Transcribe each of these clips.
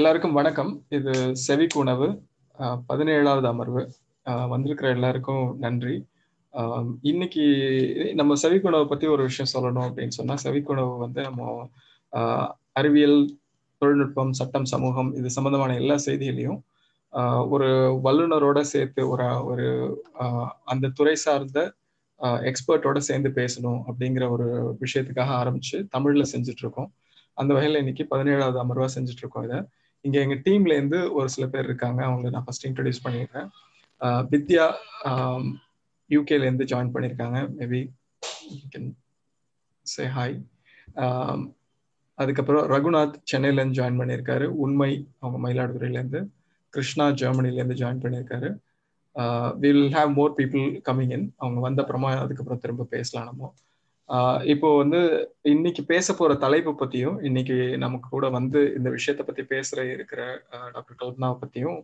எல்லாருக்கும் வணக்கம். இது செவிக்கு உணவு. பதினேழாவது அமர்வு. வந்திருக்கிற எல்லாருக்கும் நன்றி. இன்னைக்கு நம்ம செவிக்குணவை பத்தி ஒரு விஷயம் சொல்லணும் அப்படின்னு சொன்னா செவிக்குணவு வந்து நம்ம அறிவியல் தொழில்நுட்பம் சட்டம் சமூகம் இது சம்பந்தமான எல்லா செய்திகளையும் ஒரு வல்லுநரோட சேர்த்து ஒரு ஒரு அந்த துறை சார்ந்த எக்ஸ்பர்ட்டோட சேர்ந்து பேசணும் அப்படிங்கிற ஒரு விஷயத்துக்காக ஆரம்பிச்சு தமிழ்ல செஞ்சுட்டு இருக்கோம். அந்த வகையில இன்னைக்கு பதினேழாவது அமர்வா செஞ்சுட்டு இருக்கோம் இதை. இங்க எங்க டீம்ல இருந்து ஒரு சில பேர் இருக்காங்க. அவங்களை நான் ஃபர்ஸ்ட் இன்ட்ரடியூஸ் பண்ணிடுறேன். வித்யா யூகேல இருந்து ஜாயின் பண்ணியிருக்காங்க. மேபி சே ஹாய் அதுக்கப்புறம் ரகுநாத் சென்னையிலேருந்து ஜாயின் பண்ணியிருக்காரு. உண்மை அவங்க மயிலாடுதுறையிலேருந்து கிருஷ்ணா ஜெர்மனிலேருந்து ஜாயின் பண்ணியிருக்காரு. Will have more people coming in அவங்க வந்த அப்புறமா அதுக்கப்புறம் திரும்ப பேசலாம் நம்ம. இப்போ வந்து இன்னைக்கு பேச போற தலைப்பு பத்தியும் இன்னைக்கு நமக்கு கூட வந்து இந்த விஷயத்த பத்தி பேசுற இருக்கிற டாக்டர் கல்பனாவை பத்தியும்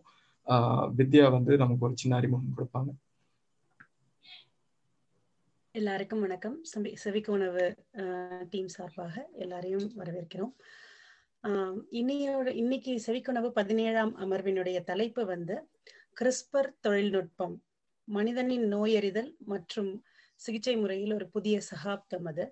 வித்யா வந்து நமக்கு ஒரு சின்ன அறிமுகம் கொடுப்பாங்க. எல்லாருக்கும் வணக்கம். செவிக்கு உணவு டீம் சார்பாக எல்லாரையும் வரவேற்கிறோம். இன்னையோட இன்னைக்கு செவிக்குணவு பதினேழாம் அமர்வினுடைய தலைப்பு வந்து கிறிஸ்பர் தொழில்நுட்பம் மனிதனின் நோயறிதல் மற்றும் சிகிச்சை முறையில் ஒரு புதிய சகாப்தம் அது.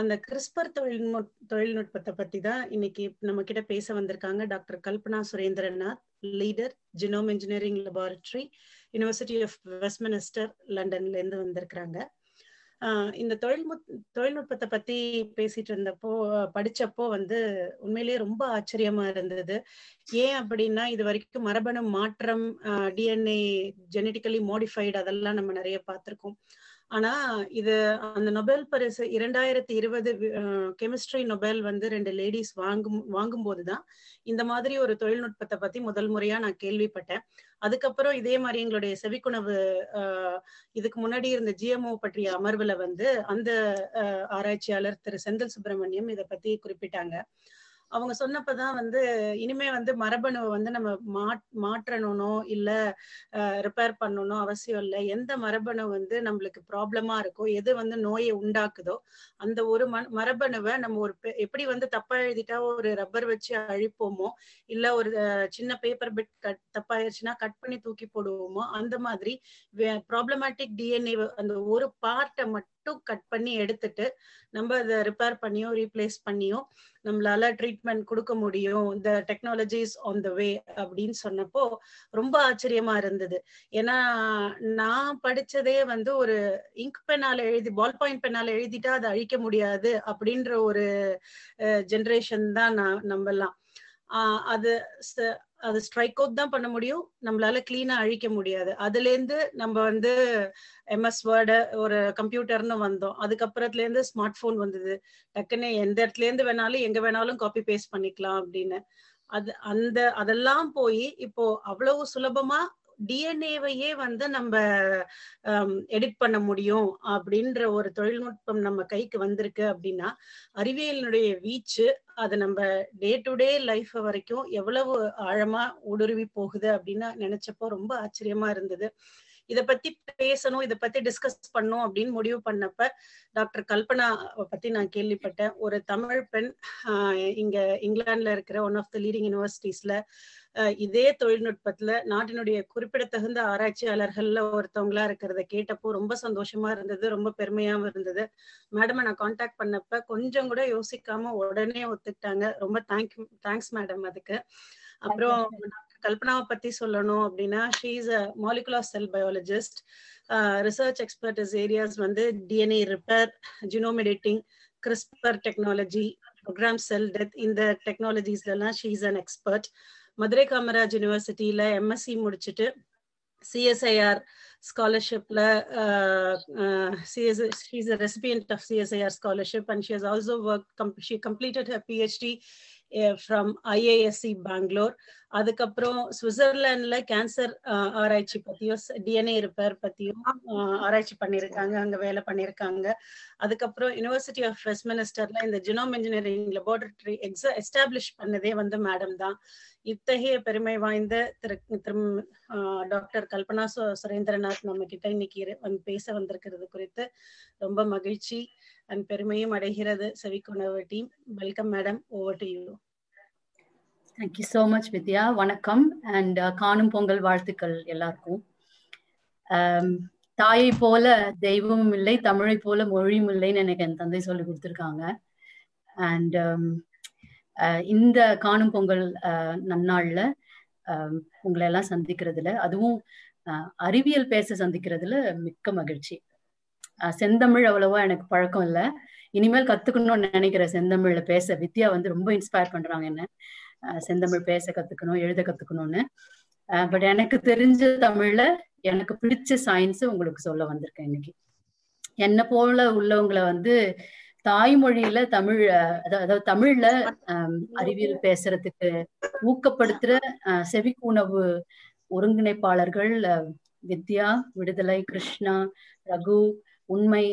அந்த கிறிஸ்பர் தொழில்நுட் தொழில்நுட்பத்தை பத்தி தான் இன்னைக்கு நம்ம கிட்ட பேச வந்திருக்காங்க doctor Kalpana Surendranath leader genome engineering laboratory university of Westminster லண்டன்ல இருந்து வந்திருக்கிறாங்க. இந்த தொழில்நுட் தொழில்நுட்பத்தை பத்தி பேசிட்டு இருந்தப்போ படிச்சப்போ வந்து உண்மையிலேயே ரொம்ப ஆச்சரியமா இருந்தது. ஏன் அப்படின்னா இது வரைக்கும் மரபணு மாற்றம் டிஎன்ஏ ஜெனட்டிக்கலி மாடிஃபைடு அதெல்லாம் நம்ம நிறைய பார்த்திருக்கோம். ஆனா இது அந்த நொபேல் பரிசு இரண்டாயிரத்தி இருபது கெமிஸ்ட்ரி நொபேல் வந்து ரெண்டு லேடிஸ் வாங்கும் வாங்கும் போதுதான் இந்த மாதிரி ஒரு தொழில்நுட்பத்தை பத்தி முதல் முறையா நான் கேள்விப்பட்டேன். அதுக்கப்புறம் இதே மாதிரி எங்களுடைய செவிக்குணவு இதுக்கு முன்னாடி இருந்த ஜிஎம்ஓ பற்றிய அமர்வுல வந்து அந்த ஆராய்ச்சியாளர் திரு செந்தில் சுப்பிரமணியம் இதை பத்தி குறிப்பிட்டாங்க. அவங்க சொன்னப்பதான் வந்து இனிமே வந்து மரபணுவை வந்து நம்ம மா மாற்றணும்னோ இல்ல ரிப்பேர் பண்ணணும் அவசியம் இல்லை. எந்த மரபணு வந்து நம்மளுக்கு ப்ராப்ளமா இருக்கோ எது வந்து நோயை உண்டாக்குதோ அந்த ஒரு மரபணுவை நம்ம ஒரு எப்படி வந்து தப்பா எழுதிட்டா ஒரு ரப்பர் வச்சு அழிப்போமோ இல்ல ஒரு சின்ன பேப்பர் பிட் கட் தப்பாயிருச்சுன்னா கட் பண்ணி தூக்கி போடுவோமோ அந்த மாதிரி ப்ராப்ளமேட்டிக் டிஎன்ஏ அந்த ஒரு பார்ட்டை மட்டும் கட் பண்ணி எடுத்துட்டு நம்ம அதை ரிப்பேர் பண்ணியோ ரீப்ளேஸ் பண்ணியோ நம்மளால ட்ரீட்மெண்ட் கொடுக்க முடியும். இந்த டெக்னாலஜிஸ் ஆன் த வே அப்படின்னு சொன்னப்போ ரொம்ப ஆச்சரியமா இருந்தது. ஏன்னா நான் படிச்சதே வந்து ஒரு இங்க் பெண்ணால எழுதி பால் பாயிண்ட் பெண்ணால எழுதிட்டா அதை அழிக்க முடியாது அப்படின்ற ஒரு ஜென்ரேஷன் தான் நான் நம்பலாம். ஆஹ் அது அது ஸ்ட்ரைக் அவுட் தான் பண்ண முடியும். நம்மளால கிளீனா அழிக்க முடியாது. அதுல இருந்து நம்ம வந்து எம்எஸ் வேர்டு ஒரு கம்ப்யூட்டர்னு வந்தோம். அதுக்கப்புறத்துல இருந்து ஸ்மார்ட் போன் வந்தது. டக்குன்னு எந்த இடத்துல இருந்து வேணாலும் எங்க வேணாலும் காப்பி பேஸ்ட் பண்ணிக்கலாம் அப்படின்னு. அது அந்த அதெல்லாம் போய் இப்போ அவ்வளவு சுலபமா டிஎன்ஏவையே வந்து நம்ம எடிட் பண்ண முடியும் அப்படின்ற ஒரு தொழில்நுட்பம் நம்ம கைக்கு வந்திருக்கு அப்படின்னா அறிவியலினுடைய வீச்சு அது நம்ம டே டு டே லைஃப் வரைக்கும் எவ்வளவு ஆழமா ஊடுருவி போகுது அப்படின்னு நினைச்சப்போ ரொம்ப ஆச்சரியமா இருந்தது. இதை பத்தி பேசணும் இதை பத்தி டிஸ்கஸ் பண்ணும் அப்படின்னு முடிவு பண்ணப்ப டாக்டர் கல்பனா பத்தி நான் கேள்விப்பட்டேன். ஒரு தமிழ் பெண் இங்க இங்கிலாந்துல இருக்கிற ஒன் ஆஃப் த லீடிங் யூனிவர்சிட்டிஸ்ல இதே தொழில்நுட்பத்துல நாட்டினுடைய குறிப்பிடத்தகுந்த ஆராய்ச்சியாளர்கள்ல ஒருத்தவங்களா இருக்கிறத கேட்டப்போ ரொம்ப சந்தோஷமா இருந்தது ரொம்ப பெருமையாவும் இருந்தது. மேடம் நான் காண்டாக்ட் பண்ணப்ப கொஞ்சம் கூட யோசிக்காம உடனே ஒத்துக்கிட்டாங்க. ரொம்ப தேங்க்யூ தேங்க்ஸ் மேடம் அதுக்கு. அப்புறம் கல்பனாவை பத்தி சொல்லணும் அப்படின்னா she's a molecular cell biologist research expertise areas வந்து DNA repair genome editing CRISPR technology program cell death இந்த டெக்னாலஜிஸ்ல எல்லாம் she's an expert Madurai Kamaraj யூனிவர்சிட்டியில எம்எஸ்சி முடிச்சுட்டு CSIR ஸ்காலர்ஷிப்ல she's a recipient of CSIR scholarship and she has also work she completed her PhD from IISc Bangalore அதுக்கப்புறம் சுவிட்சர்லாந்துல cancer ஆராய்ச்சி பத்தியும் DNA repair பத்தியும் ஆராய்ச்சி பண்ணியிருக்காங்க அங்க வேலை பண்ணியிருக்காங்க அதுக்கப்புறம் யூனிவர்சிட்டி ஆஃப் வெஸ்ட்மினிஸ்டர்ல இந்த ஜினோம் இன்ஜினியரிங் லெபார்டரி எக்ஸ எஸ்டாப்ளிஷ் பண்ணதே வந்து மேடம் தான். இத்தகைய பெருமை வாய்ந்த திரு திரு டாக்டர் கல்பனா சுரேந்திரநாத் நம்ம கிட்ட இன்னைக்கு வந்து பேச வந்திருக்கிறது குறித்து ரொம்ப மகிழ்ச்சி. அண்ட் பெருமையும் அடைகிறது. செவிக்குணர்வு team welcome madam. Over to you thank you so much Vidya. வணக்கம். அண்ட் uh, காணும் பொங்கல் வாழ்த்துக்கள் எல்லாருக்கும். Um, தாயை போல தெய்வமும் இல்லை தமிழை போல மொழியும் இல்லைன்னு எனக்கு என் தந்தை சொல்லி கொடுத்துருக்காங்க. அண்ட் um, uh, இந்த காணும் பொங்கல் uh, நன்னாள்ல um, உங்களை எல்லாம் சந்திக்கிறதுல அதுவும் அறிவியல் பேச சந்திக்கிறதுல மிக்க மகிழ்ச்சி. செந்தமிழ் அவ்வளவா எனக்கு பழக்கம் இல்லை. இனிமேல் கத்துக்கணும்னு நினைக்கிறேன் செந்தமிழ்ல பேச வித்யா வந்து ரொம்ப இன்ஸ்பயர் பண்றாங்க என்ன. செந்தமிழ் பேச கத்துக்கணும் எழுத கத்துக்கணும்னு. பட் எனக்கு தெரிஞ்ச தமிழ்ல எனக்கு பிடிச்ச சயின்ஸ் உங்களுக்கு சொல்ல வந்திருக்கேன் இன்னைக்கு. என்ன போல உள்ளவங்களை வந்து தாய்மொழியில தமிழ் அதாவது தமிழ்ல அறிவியல் பேசுறதுக்கு ஊக்கப்படுத்துற செவிக்குணவு ஒருங்கிணைப்பாளர்கள் வித்யா விடுதலை கிருஷ்ணா ரகு உண்மை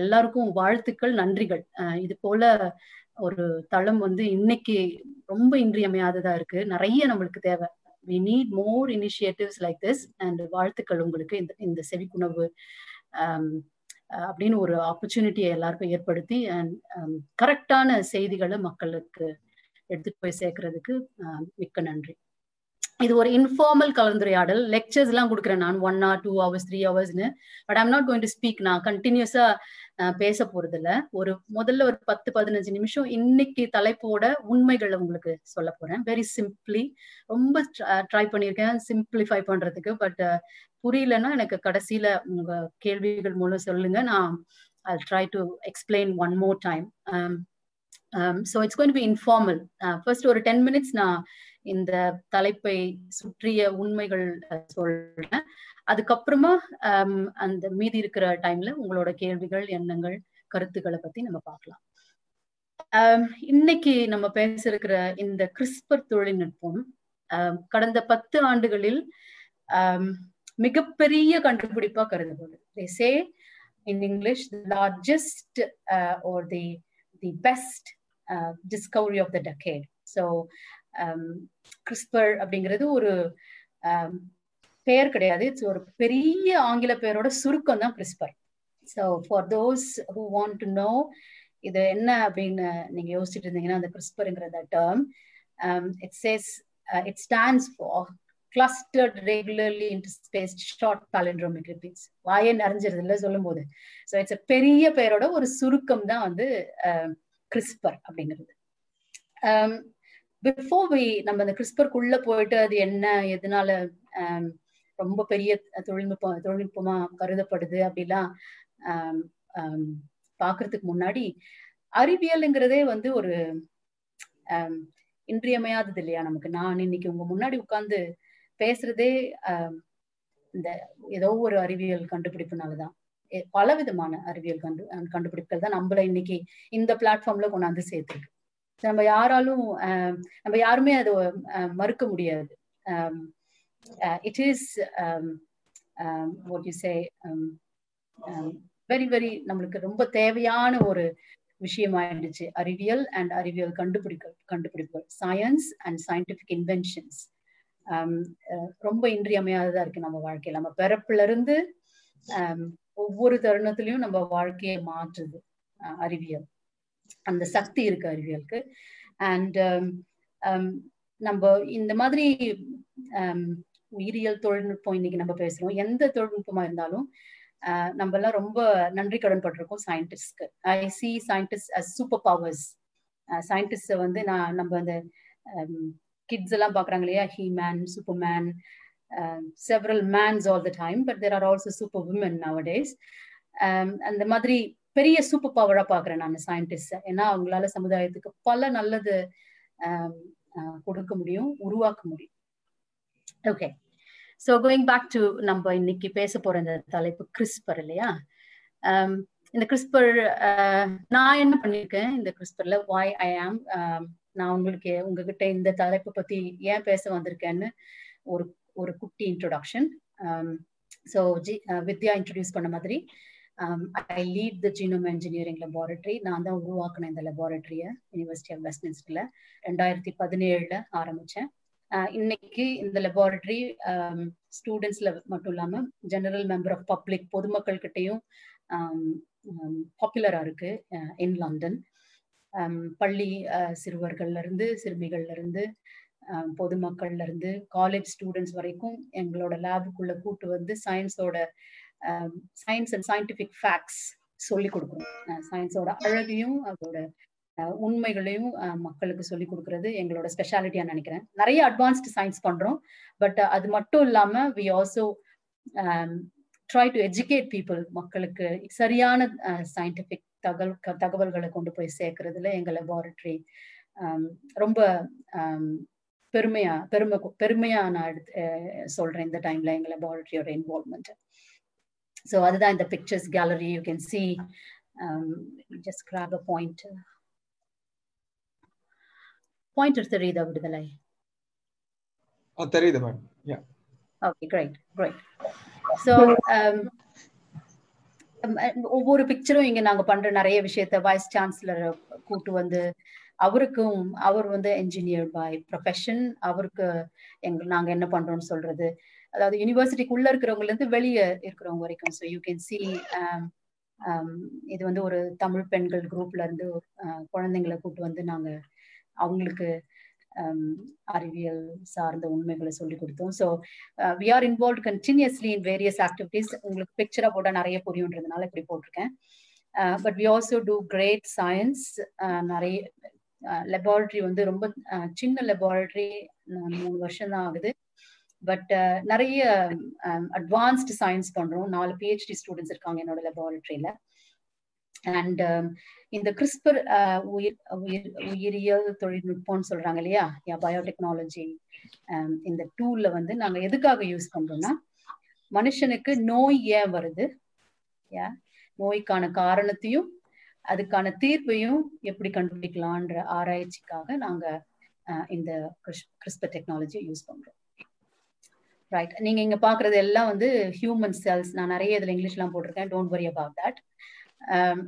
எல்லாருக்கும் வாழ்த்துக்கள் நன்றிகள். இது போல ஒரு தளம் வந்து இன்னைக்கு ரொம்ப இன்றியமையாததா இருக்கு. நிறைய நம்மளுக்கு தேவை. We need more initiatives like this and வாழ்த்துக்கள் உங்களுக்கு இந்த இந்த செவிக்குணவு அப்படின்னு ஒரு ஆப்பர்ச்சுனிட்டியை எல்லாருக்கும் ஏற்படுத்தி அண்ட் கரெக்டான செய்திகளை மக்களுக்கு எடுத்துட்டு போய் சேர்க்கறதுக்கு மிக்க நன்றி. இது ஒரு இன்ஃபார்மல் கலந்துரையாடல். லெக்சர்ஸ் எல்லாம் கொடுக்குறேன் நான். One or two hours three ஹவர்ஸ்னு but I'm not going to speak நான் கண்டினியூஸா பேச போறது இல்ல ஒரு முதல்ல ஒரு பத்து பதினஞ்சு நிமிஷம் இன்னைக்கு தலைப்போட உண்மைகளை உங்களுக்கு சொல்ல போறேன். வெரி சிம்பிளி ரொம்ப ட்ரை பண்ணியிருக்கேன். சிம்பிளிஃபை பண்றதுக்கு. பட் புரியலன்னா எனக்கு கடைசியில உங்க கேள்விகள் மூலம் சொல்லுங்க. நான் I try to explain one more time so it's going be informal first ஒரு டென் மினிட்ஸ் நான் இந்த தலைப்பை சுற்றிய உண்மைகள் சொல்றேன். அதுக்கப்புறமா அந்த மீதி இருக்கிற டைம்ல உங்களோட கேள்விகள் எண்ணங்கள் கருத்துக்களை பத்தி நம்ம பார்க்கலாம். இன்னைக்கு நம்ம பேச இருக்கிற இந்த கிறிஸ்பர் தொழில்நுட்பம் கடந்த பத்து ஆண்டுகளில் மிகப்பெரிய கண்டுபிடிப்பா கருதப்படுது. Say in English largest or the the best discovery of the decade so Um, CRISPR அப்படிங்கிறது ஒரு um, பெயர் கிடையாது. இட்ஸ் ஒரு பெரிய ஆங்கில பெயரோட சுருக்கம் தான் CRISPR so for those who want to know இது என்ன அப்படின்னு நீங்க யோசிச்சுட்டு இருந்தீங்கன்னா அந்த கிறிஸ்பருங்கிற term it says it stands for clustered regularly interspaced short palindromic repeats வாயே நிறைஞ்சிருது இல்லை சொல்லும் போது ஸோ இட்ஸ் பெரிய பெயரோட ஒரு சுருக்கம் தான் வந்து uh, கிறிஸ்பர் அப்படிங்கிறது. Um, பிஃபோர் வி நம்ம அந்த கிறிஸ்பருக்குள்ள போயிட்டு அது என்ன எதனால ரொம்ப பெரிய தொழில்நுட்பம் தொழில்நுட்பமா கருதப்படுது அப்படிலாம் பாக்குறதுக்கு முன்னாடி அறிவியலுங்கிறதே வந்து ஒரு இன்றியமையாதது இல்லையா நமக்கு? நான் இன்னைக்கு உங்க முன்னாடி உட்கார்ந்து பேசுறதே இந்த ஏதோ ஒரு அறிவியல் கண்டுபிடிப்புனாலதான். பல விதமான அறிவியல் கண்டு கண்டுபிடிப்புகள் தான் நம்மள இன்னைக்கு இந்த பிளாட்ஃபார்ம்ல கொண்டாந்து சேர்த்துருக்கு. நம்ம யாராலும் நம்ம யாருமே அதை மறுக்க முடியாது. It is what you say very very நம்மளுக்கு ரொம்ப தேவையான ஒரு விஷயமாயிடுச்சு. அறிவியல் அண்ட் அறிவியல் கண்டுபிடிக்க கண்டுபிடிப்புகள் சயின்ஸ் அண்ட் சயின்டிபிக் இன்வென்ஷன்ஸ் ரொம்ப இன்றியமையாததா இருக்கு நம்ம வாழ்க்கையில. நம்ம பிறப்புல இருந்து ஒவ்வொரு தருணத்திலையும் நம்ம வாழ்க்கையை மாற்றுது அறிவியல். அந்த சக்தி இருக்கு அறிவியலுக்கு. அண்ட் um, um, நம்ம இந்த மாதிரி um, உயிரியல் தொழில்நுட்பம் இன்னைக்கு நம்ம பேசுறோம். எந்த தொழில்நுட்பமா இருந்தாலும் நம்ம எல்லாம் ரொம்ப நன்றி கடன் பட்டிருக்கோம் சயின்டிஸ்ட்க்கு I see scientist as super powers scientist வந்து நான் நம்ம அந்த கிட்ஸ் எல்லாம் பாக்குறாங்க இல்லையா? He man super man several mans all the time but there are also super woman nowadays அந்த மாதிரி பெரிய சூப்பர் பவரா பாக்குறேன் நான் சயின்டிஸ்ட் ஏன்னா அவங்களால சமுதாயத்துக்கு பல நல்லது கொடுக்க முடியும் உருவாக்க முடியும். Okay so going back to நம்ம இன்னைக்கு பேச போற இந்த தலைப்பு கிறிஸ்பர் இல்லையா? இந்த கிறிஸ்பர் நான் என்ன பண்ணிருக்கேன்? இந்த கிறிஸ்பர்ல வாய் ஐ ஆம் நான் உங்களுக்கு உங்ககிட்ட இந்த தலைப்பை பத்தி ஏன் பேச வந்திருக்கேன்னு ஒரு ஒரு குட்டி introduction so G Vidya introduce பண்ண மாதிரி. I lead the genome engineering laboratory நான் தான் உருவாக்கினேன் இந்த லெபார்டரியை யூனிவர்சிட்டி ஆஃப் வெஸ்ட்மின்ஸ்டர்ல ரெண்டாயிரத்தி பதினேழுல ஆரம்பிச்சேன். இன்னைக்கு இந்த லெபார்டரி ஸ்டூடெண்ட்ஸ்ல um, மட்டும் இல்லாம ஜெனரல் மெம்பர் ஆஃப் பப்ளிக் பொதுமக்கள் கிட்டையும் பாப்புலரா um, um, இருக்கு இன் லண்டன் பள்ளி சிறுவர்கள்ல இருந்து சிறுமிகள்ல இருந்து பொதுமக்கள்ல இருந்து காலேஜ் ஸ்டூடெண்ட்ஸ் வரைக்கும் எங்களோட லேபுக்குள்ள கூட்டு வந்து சயின்ஸோட சயின்ஸ் அண்ட் சயின்டிஃபிக் ஃபேக்ட்ஸ் சொல்லி கொடுக்கணும். சயின்ஸோட அழகையும் அதோட உண்மைகளையும் மக்களுக்கு சொல்லி கொடுக்கறது எங்களோட ஸ்பெஷாலிட்டியா நினைக்கிறேன். நிறைய அட்வான்ஸ்டு சயின்ஸ் பண்றோம் பட் அது மட்டும் இல்லாம we also try to educate people மக்களுக்கு சரியான சயின்டிபிக் தகவல் தகவல்களை கொண்டு போய் சேர்க்கறதுல எங்க லெபார்டரி ரொம்ப பெருமையா பெருமை பெருமையா நான் எடுத்து சொல்றேன் இந்த டைம்ல எங்க லெபார்டரியோட இன்வால்மெண்ட் ஸோ அதுதான் இந்த pictures gallery you can see just grab a point pointer தெரியுதா விடுதலை? தெரியுது ma'am yeah okay great great so ஒவ்வொரு பிக்சரும் இங்க நாங்க பண்ற நிறைய விஷயத்த வைஸ் சான்சலர் கூட்டு வந்து அவருக்கும் அவர் வந்து என்ஜினியர் பை ப்ரொஃபஷன் அவருக்கு எங்க நாங்க என்ன பண்றோம்னு சொல்றது? அதாவது யூனிவர்சிட்டிக்குள்ள இருக்கிறவங்கல இருந்து வெளியே இருக்கிறவங்க வரைக்கும். ஸோ யூ கேன் சி இது வந்து ஒரு தமிழ் பெண்கள் குரூப்ல இருந்து குழந்தைங்களை கூப்பிட்டு வந்து நாங்க அவங்களுக்கு um, அறிவியல் சார்ந்த உண்மைகளை சொல்லி கொடுத்தோம். So we are involve continuously in various activities உங்களுக்கு பிக்சரா போட்டா நிறைய புரியுன்றதுனால இப்படி போட்டிருக்கேன். But we also do great science நிறைய லெபார்டரி வந்து ரொம்ப சின்ன லெபார்டரி மூணு வருஷம் தான் ஆகுது. பட் uh, நிறைய um, அட்வான்ஸ்டு சயின்ஸ் பண்றோம். நாலு பிஹெச்டி ஸ்டூடெண்ட்ஸ் இருக்காங்க என்னோட லெபார்டரியில அண்ட் um, இந்த கிறிஸ்பர் uh, உயிர் உயிர் உயிரியல் தொழில்நுட்பம்னு சொல்றாங்க இல்லையா? யா பயோடெக்னாலஜி um, இந்த டூல்ல வந்து நாங்க எதுக்காக யூஸ் பண்றோம்னா மனுஷனுக்கு நோய் ஏன் வருது? யா நோய்க்கான காரணத்தையும் அதுக்கான தீர்வையும் எப்படி கண்டுபிடிக்கலான்ற ஆராய்ச்சிக்காக நாங்க uh, இந்த கிறிஸ்பர் டெக்னாலஜியை யூஸ் பண்றோம். ரைட் நீங்க இங்க பாக்குறது எல்லாம் வந்து ஹியூமன் செல்ஸ் நான் நிறைய இதுல இங்கிலீஷ்லாம் போட்டிருக்கேன். டோன்ட் வரி அபவுட் தட்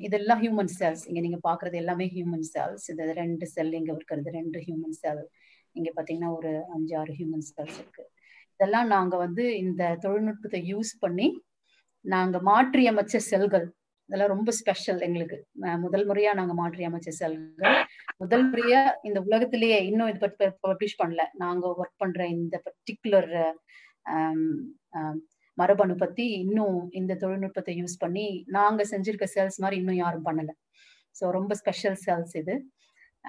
இதெல்லாம் ஹியூமன் செல்ஸ் இங்க நீங்க பாக்குறது எல்லாமே ஹியூமன் செல்ஸ் இது ரெண்டு செல் இங்க இருக்கிறது ரெண்டு ஹியூமன் செல் இங்க பாத்தீங்கன்னா ஒரு அஞ்சு ஆறு ஹியூமன் செல்ஸ் இருக்கு. இதெல்லாம் நாங்க வந்து இந்த தொழில்நுட்பத்தை யூஸ் பண்ணி நாங்க மாற்றி அமைச்ச செல்கள். இதெல்லாம் ரொம்ப ஸ்பெஷல் எங்களுக்கு. முதல் முறையா நாங்க மாற்றி அமைச்ச செல்கள். முதல் முறையா இந்த உலகத்திலேயே இன்னும் இது பற்றி பப்ளிஷ் பண்ணல. நாங்க ஒர்க் பண்ற இந்த பர்டிகுலர் மரபணு பத்தி இன்னும் இந்த தொழில்நுட்பத்தை யூஸ் பண்ணி நாங்க செஞ்சிருக்க செல்ஸ் மாதிரி இன்னும் யாரும் பண்ணல. ஸோ ரொம்ப ஸ்பெஷல் செல்ஸ் இது.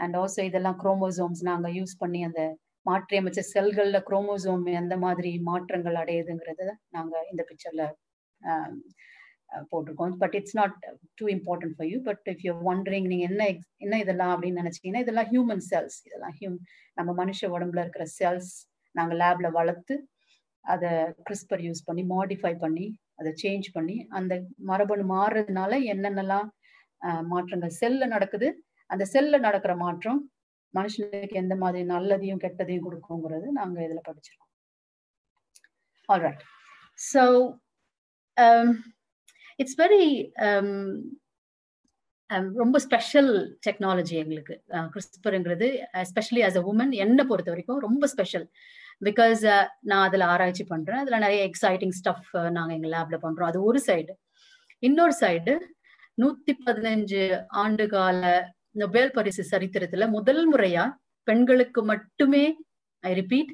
அண்ட் ஆல்சோ இதெல்லாம் குரோமோசோம்ஸ் நாங்க யூஸ் பண்ணி அந்த மாற்றி அமைச்ச செல்கள்ல குரோமோசோம் எந்த மாதிரி மாற்றங்கள் அடையுதுங்கிறத நாங்க இந்த பிக்சர்ல போட்டிருக்கோம். But it's not too important for you but if you wondering நீங்க என்ன என்ன இதெல்லாம் அப்படின்னு நினைச்சீங்கன்னா இதெல்லாம் ஹியூமன் செல்ஸ் இதெல்லாம் ஹியூம் நம்ம மனுஷ உடம்புல இருக்கிற செல்ஸ் நாங்க லேப்ல வளர்த்து அதை கிறிஸ்பர் யூஸ் பண்ணி மாடிஃபை பண்ணி அதை சேஞ்ச் பண்ணி அந்த மரபணு மாறுறதுனால என்னென்னலாம் மாற்றங்கள் செல்ல நடக்குது. அந்த செல்ல நடக்கிற மாற்றம் மனுஷனுக்கு எந்த மாதிரி நல்லதையும் கெட்டதையும் கொடுக்குங்கிறது நாங்க இதுல படிச்சிருக்கோம். ஆல்ரைட் ஸோ இட்ஸ் வெரி ரொம்ப ஸ்பெஷல் டெக்னாலஜி எங்களுக்கு. கிறிஸ்பருங்கிறது எஸ்பெஷலி ஆஸ் அ உமன் என்னை பொறுத்த வரைக்கும் ரொம்ப ஸ்பெஷல் பிகாஸ் நான் அதுல ஆராய்ச்சி பண்றேன். அதுல நிறைய எக்ஸைட்டிங் ஸ்டஃப் நாங்க எங்க லேப்ல பண்றோம். அது ஒரு சைடு இன்னொரு சைடு நூத்தி பதினஞ்சு ஆண்டு கால நொபேல் பரிசு சரித்திரத்துல முதல் முறையா பெண்களுக்கு மட்டுமே ஐ ரிப்பீட்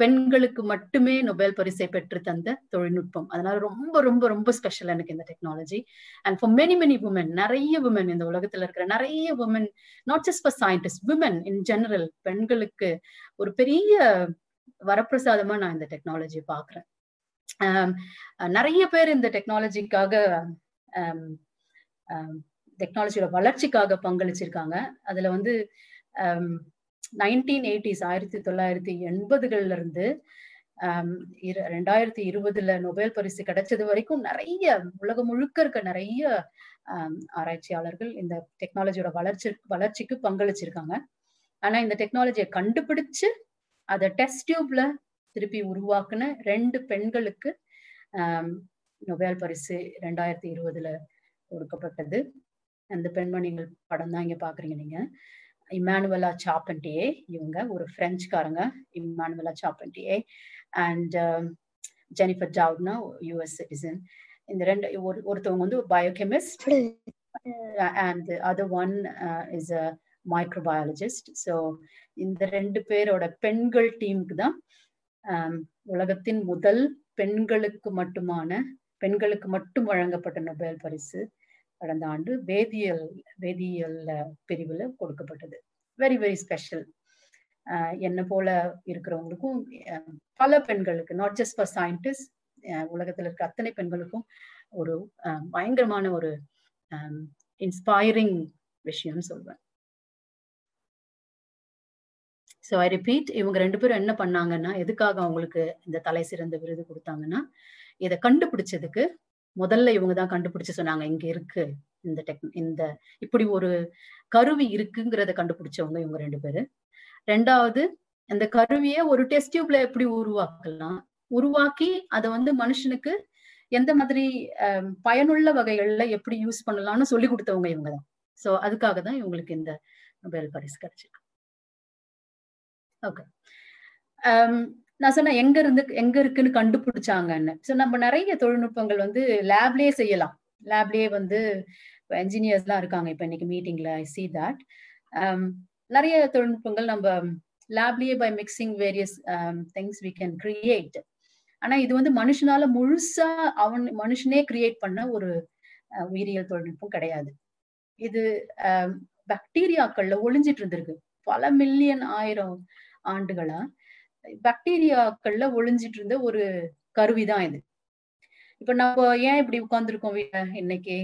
பெண்களுக்கு மட்டுமே நொபேல் பரிசை பெற்று தந்த தொழில்நுட்பம். அதனால ரொம்ப ரொம்ப ரொம்ப ஸ்பெஷல் எனக்கு இந்த technology and for many many women நிறைய உமன் இந்த உலகத்துல இருக்கிற நிறைய women not just for scientist women in general பெண்களுக்கு ஒரு பெரிய வரப்பிரசாதமா நான் இந்த டெக்னாலஜி பாக்குறேன் um, நிறைய பேர் இந்த டெக்னாலஜிக்காக டெக்னாலஜியோட um, um, வளர்ச்சிக்காக பங்களிச்சிருக்காங்க. அதுல வந்து நைன்டீன் எயிட்டிஸ் ஆயிரத்தி தொள்ளாயிரத்தி எண்பதுகள்ல இருந்து ரெண்டாயிரத்தி இருபதுல நொபேல் பரிசு கிடைச்சது வரைக்கும் நிறைய உலகம் முழுக்க இருக்க நிறைய ஆராய்ச்சியாளர்கள் இந்த டெக்னாலஜியோட வளர்ச்சி வளர்ச்சிக்கு பங்களிச்சிருக்காங்க. ஆனா இந்த டெக்னாலஜியை கண்டுபிடிச்சு அதை டெஸ்ட் டியூப்ல திருப்பி உருவாக்குன ரெண்டு பெண்களுக்கு நொபேல் பரிசு ரெண்டாயிரத்தி இருபதுல கொடுக்கப்பட்டது. அந்த பெண்மணிகள் படம் தான் இங்க பாக்குறீங்க நீங்க. இமானுவலா சாப்பன்டியே இவங்க ஒரு பிரெஞ்சுக்காரங்க Emmanuelle Charpentier and Jennifer Doudna US citizen இந்த ரெண்டு ஒரு ஒருத்தவங்க வந்து biochemist and other one is a microbiologist so இந்த ரெண்டு பேரோட பெண்கள் டீமுக்கு தான் உலகத்தின் முதல் பெண்களுக்கு மட்டுமான பெண்களுக்கு மட்டும் வழங்கப்பட்ட நொபேல் பரிசு. கடந்த ஆண்டு வேதியியல் வேதியியல் பிரிவுல கொடுக்கப்பட்டது. வெரி வெரி ஸ்பெஷல் என்ன போல இருக்கிறவங்களுக்கும் பல பெண்களுக்கு நாட் ஜஸ்ட் ஃபார் சயின்டிஸ்ட் உலகத்துல இருக்க அத்தனை பெண்களுக்கும் ஒரு பயங்கரமான ஒரு இன்ஸ்பைரிங் விஷயம் சொல்வேன். ஸோ ஐ ரிப்பீட் இவங்க ரெண்டு பேரும் என்ன பண்ணாங்கன்னா எதுக்காக அவங்களுக்கு இந்த தலை சிறந்த விருது கொடுத்தாங்கன்னா இதை கண்டுபிடிச்சதுக்கு முதல்ல இவங்க தான் கண்டுபிடிச்சு சொன்னாங்க இங்க இருக்கு இந்த டெக் இந்த இப்படி ஒரு கருவி இருக்குங்கிறத கண்டுபிடிச்சவங்க இவங்க ரெண்டு பேரு. ரெண்டாவது அந்த கருவியை ஒரு டெஸ்ட் டியூப்ல எப்படி உருவாக்கலாம்? உருவாக்கி அதை வந்து மனுஷனுக்கு எந்த மாதிரி பயனுள்ள வகைகள்ல எப்படி யூஸ் பண்ணலாம்னு சொல்லி கொடுத்தவங்க இவங்க தான். ஸோ அதுக்காக தான் இவங்களுக்கு இந்த நொபேல் பரிசு கிடைச்சிருக்கு. ஓகே. நான் சொன்னேன் எங்க இருந்து எங்க இருக்குன்னு கண்டுபிடிச்சாங்கன்னு. ஸோ நம்ம நிறைய தொழில்நுட்பங்கள் வந்து லேப்லயே செய்யலாம். லேப்லயே வந்து என்ஜினியர்ஸ்லாம் இருக்காங்க இப்போ இன்னைக்கு மீட்டிங்ல ஐ சி தட் நிறைய தொழில்நுட்பங்கள் நம்ம லேப்லயே by mixing various things we can create ஆனா இது வந்து மனுஷனால முழுசா அவன் மனுஷனே கிரியேட் பண்ண ஒரு உயிரியல் தொழில்நுட்பம் கிடையாது. இது um, பாக்டீரியாக்கள்ல ஒளிஞ்சிட்டு இருந்திருக்கு. பல மில்லியன் ஆயிரம் ஆண்டுகளா பாக்டீரியாக்கள்ல ஒளிஞ்சிட்டு இருந்த ஒரு கருவிதான் இது. இப்ப நம்ம ஏன் இப்படி உட்கார்ந்துருக்கோம் இன்னைக்கு?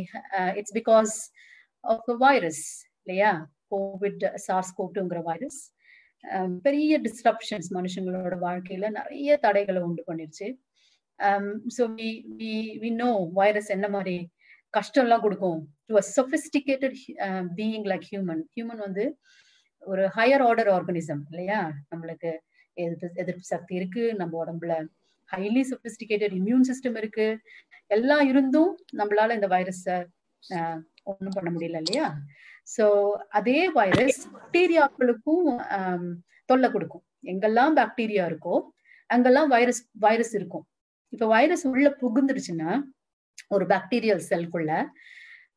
இட்ஸ் பிகாஸ் ஆஃப் வைரஸ் இல்லையா? கோவிட் சார்ஸ் கோட்டுங்கிற வைரஸ் பெரிய டிஸ்ட்ரப்ஷன்ஸ் மனுஷங்களோட வாழ்க்கையில நிறைய தடைகளை உண்டு பண்ணிருச்சு. So we we we know virus என்ன மாதிரி கஷ்டம்லாம் கொடுக்கும். To a sophisticated being like human human வந்து ஒரு ஹையர் ஆர்டர் ஆர்கனிசம் இல்லையா? நம்மளுக்கு எதிர்ப்பு எதிர்ப்பு சக்தி இருக்கு நம்ம உடம்புல ஹைலி சொபிஸ்டிகேட்டட் இம்யூன் சிஸ்டம் இருக்கு. எல்லாம் இருந்தும் நம்மளால இந்த வைரஸ ஒன்றும் பண்ண முடியல இல்லையா? சோ அதே வைரஸ் பாக்டீரியாக்களுக்கும் தொல்லை கொடுக்கும். எங்கெல்லாம் பாக்டீரியா இருக்கோ அங்கெல்லாம் வைரஸ் வைரஸ் இருக்கும். இப்ப வைரஸ் உள்ள புகுந்துருச்சுன்னா ஒரு பாக்டீரியல் செல்குள்ள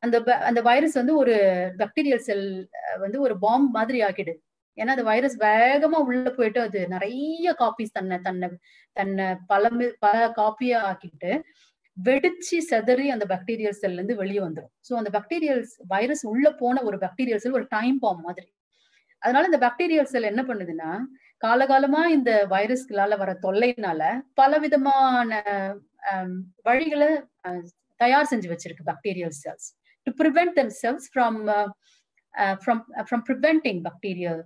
அந்த அந்த வைரஸ் வந்து ஒரு பாக்டீரியல் செல் வந்து ஒரு பாம்பு மாதிரி ஆக்கிடுது ஏன்னா அந்த வைரஸ் வேகமா உள்ள போயிட்டு அது நிறைய காப்பீஸ் தன்னை தன்னை தன்னை பல பல காப்பியா ஆக்கிட்டு வெடிச்சு செதறி அந்த பாக்டீரியல் செல்ல இருந்து வெளியே வந்துடும் ஸோ அந்த பாக்டீரியல்ஸ் வைரஸ் உள்ள போன ஒரு பாக்டீரியல் செல் ஒரு டைம் பாம் மாதிரி. அதனால இந்த பாக்டீரியல் செல் என்ன பண்ணுதுன்னா காலகாலமா இந்த வைரஸ்களால வர தொல்லைனால பல விதமான வழிகளை தயார் செஞ்சு வச்சிருக்கு bacterial cells to prevent them cells from from from preventing bacterial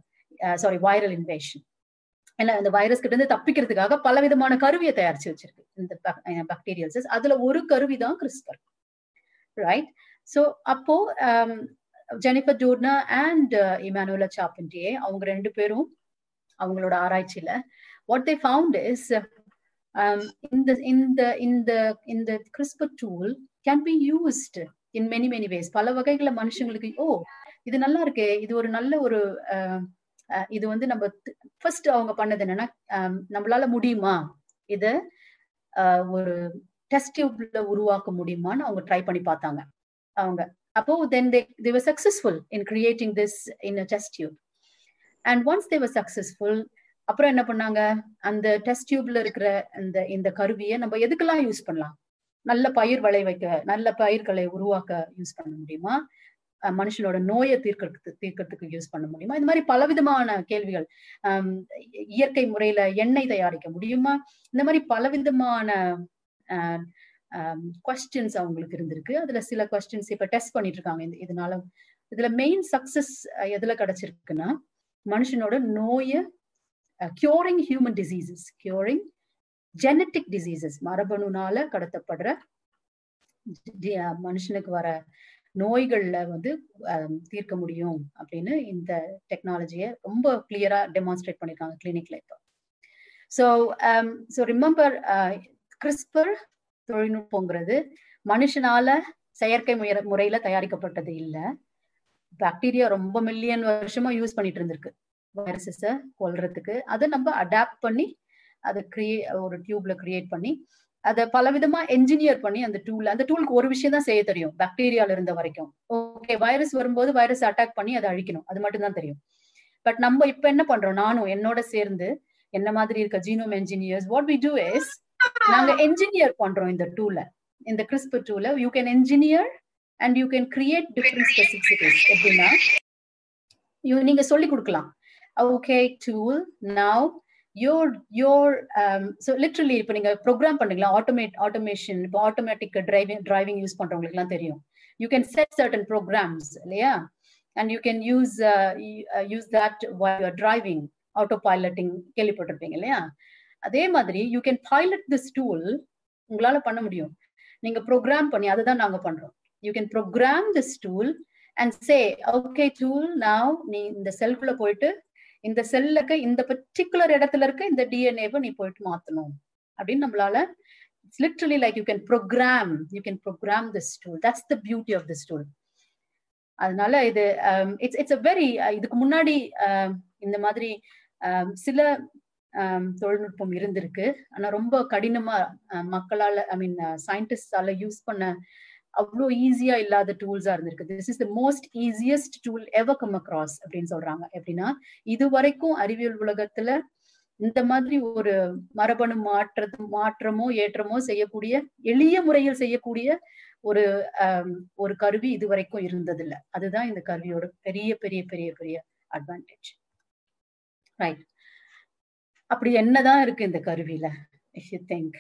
sorry viral invasion ஏன்னா இந்த வைரஸ் கிட்ட இருந்து தப்பிக்கிறதுக்காக பல விதமான கருவியை தயாரிச்சு வச்சிருக்கு. இந்த பாக்டீரியல்ஸ் அதுல ஒரு கருவி தான் கிறிஸ்பர் ரைட் ஸோ அப்போ ஜெனிஃபர் ஜோர்னா அண்ட் இமானுவலா சாப்பின்டியே அவங்க ரெண்டு பேரும் அவங்களோட ஆராய்ச்சியில வாட் தே ஃபவுண்ட் இஸ் இந்த இந்த இந்த இந்த CRISPR tool can be used in many many ways பல வகைகளை மனுஷங்களுக்கு ஓ இது நல்லா இருக்கே இது ஒரு நல்ல ஒரு இது வந்து நம்ம ஃபர்ஸ்ட் அவங்க பண்ணது என்னன்னா நம்மளால முடியுமா? இத ஒரு டெஸ்ட் டியூப்ல உருவாக்க முடியுமான்னு அவங்க ட்ரை பண்ணி பார்த்தாங்க. அவங்க. அப்போ then they they were successful in creating this in a test tube and once they were successful அப்புறம் என்ன பண்ணாங்க? அந்த டெஸ்ட் டியூப்ல இருக்கிற இந்த இந்த கருவியை நம்ம எதுக்கெல்லாம் யூஸ் பண்ணலாம்? நல்ல பயிர் விளை வைக்க நல்ல பயிர்களை உருவாக்க யூஸ் பண்ண முடியுமா? மனுஷனோட நோயை தீர்க்கறதுக்கு தீர்க்கறதுக்கு யூஸ் பண்ண முடியுமா? இந்த மாதிரி பலவிதமான கேள்விகள் இயற்கை முறையில எண்ணெய் தயாரிக்க முடியுமா? இந்த மாதிரி பலவிதமான கொஸ்டின்ஸ் அவங்களுக்கு இருந்திருக்கு. அதுல சில கொஸ்டின்ஸ் இப்ப டெஸ்ட் பண்ணிட்டு இருக்காங்க இந்த இதனால. இதுல மெயின் சக்சஸ் எதுல கிடைச்சிருக்குன்னா மனுஷனோட நோயை curing human diseases curing genetic diseases மரபணுனால கடத்தப்படுற மனுஷனுக்கு வர நோய்களில் வந்து தீர்க்க முடியும் அப்படின்னு இந்த டெக்னாலஜியை ரொம்ப கிளியரா டெமான்ஸ்ட்ரேட் பண்ணிருக்காங்க கிளினிக்ல இப்போ. ஸோ ஸோ ரிமெம்பர் கிறிஸ்பர் தொழில்நுட்பங்கிறது மனுஷனால செயற்கை முய முறையில தயாரிக்கப்பட்டது இல்லை. பாக்டீரியா ரொம்ப மில்லியன் வருஷமா யூஸ் பண்ணிட்டு இருந்திருக்கு. வைரஸஸை கொல்றதுக்கு. அதை நம்ம அடாப்ட் பண்ணி அதை கிரியே ஒரு டியூப்ல கிரியேட் பண்ணி அதை பல விதமா என்ஜினியர் பண்ணி அந்த டூல் அந்த டூலுக்கு ஒரு விஷயம் தான் செய்ய தெரியும் பாக்டீரியால இருந்த வரைக்கும். ஓகே வைரஸ் வரும்போது வைரஸ் அட்டாக் பண்ணி அதை அழிக்கணும். அது மட்டும் தான் தெரியும். பட் நம்ம இப்ப என்ன பண்றோம்? நானும் என்னோட சேர்ந்து என்ன மாதிரி இருக்க genome engineers what we do is நாங்க என்ஜினியர் பண்றோம் இந்த டூல இந்த கிறிஸ்பர் டூல you can engineer and you can create different specificities எப்படின்னா நீங்க சொல்லி கொடுக்கலாம். Okay tool now your your so literally இப்போ நீங்க ப்ரோக்ராம் பண்ணீங்களா ஆட்டோமேட் ஆட்டோமேஷன் இப்போ ஆட்டோமேட்டிக் டிரைவிங் டிரைவிங் யூஸ் பண்றவங்களுக்குலாம் தெரியும். You can set certain programs இல்லையா? And you can use use that driving autopiloting கேள்விப்பட்டிருப்பீங்க இல்லையா? அதே மாதிரி you can pilot this tool உங்களால பண்ண முடியும். நீங்க ப்ரோக்ராம் பண்ணி அதை தான் நாங்க பண்றோம். You can program this tool and say okay tool now நீ இந்த செல்குள்ள போயிட்டு இந்த செல்லுக்கு இந்த பர்டிகுலர் இடத்துல இருக்க இந்த டிஎன்ஏவை நீ போயிட்டு மாத்தணும். அப்படின்னு நம்மளால it's literally like you can program you can program this tool that's the beauty of this tool அதனால இது இட்ஸ் இட்ஸ் அ வெரி இதுக்கு முன்னாடி um, இந்த மாதிரி um, சில um, தொழில்நுட்பம் இருந்திருக்கு. ஆனா ரொம்ப கடினமா uh, மக்களால ஐ மீன் சயின்டிஸ்டால யூஸ் பண்ண அவ்வளோ ஈஸியா இல்லாத டூல்ஸா இருந்திருக்கு. This is the most easiest tool ever come across அப்படின்னு சொல்றாங்க. எப்படின்னா இது வரைக்கும் அறிவியல் உலகத்துல இந்த மாதிரி ஒரு மரபணு மாற்றது மாற்றமோ ஏற்றமோ செய்யக்கூடிய எளிய முறையில் செய்யக்கூடிய ஒரு ஒரு கருவி இது வரைக்கும் இருந்ததில்ல. அதுதான் இந்த கருவியோட பெரிய பெரிய பெரிய பெரிய அட்வான்டேஜ் ரைட் அப்படி என்னதான் இருக்கு இந்த கருவியில if you think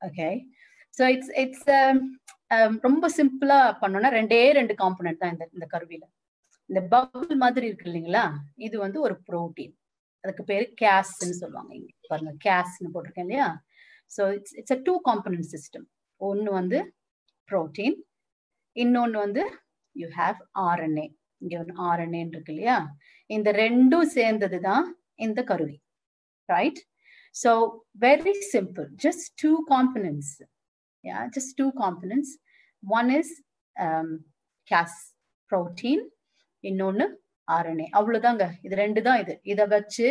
okay so it's it's ரொம்ப சிம்பிளா பண்ணோம்னா ரெண்டே ரெண்டு காம்பனன்ட் தான் இந்த இந்த கருவியில. இந்த பபுள் மாதிரி இருக்கு இல்லைங்களா? இது வந்து ஒரு புரோட்டீன் அதுக்கு பேரு கேஸ்ன்னு சொல்லுவாங்க இங்க. பாருங்க கேஸ்ன்னு போட்டிருக்கேன் இல்லையா? So it's it's a two component system ஒன்னு வந்து புரோட்டீன் இன்னொன்னு வந்து யூ ஹாவ் ஆர்என்ஏ இங்க ஒன்று ஆர்என்ஏன்னு இருக்கு இல்லையா? இந்த ரெண்டும் சேர்ந்தது தான் இந்த கருவி. Right so very simple just two components yeah just two components. One is um, cas protein இன்னொன்னு ஆர்என்ஏ அவ்வளவுதாங்க. இது ரெண்டு தான் இது. இதை வச்சு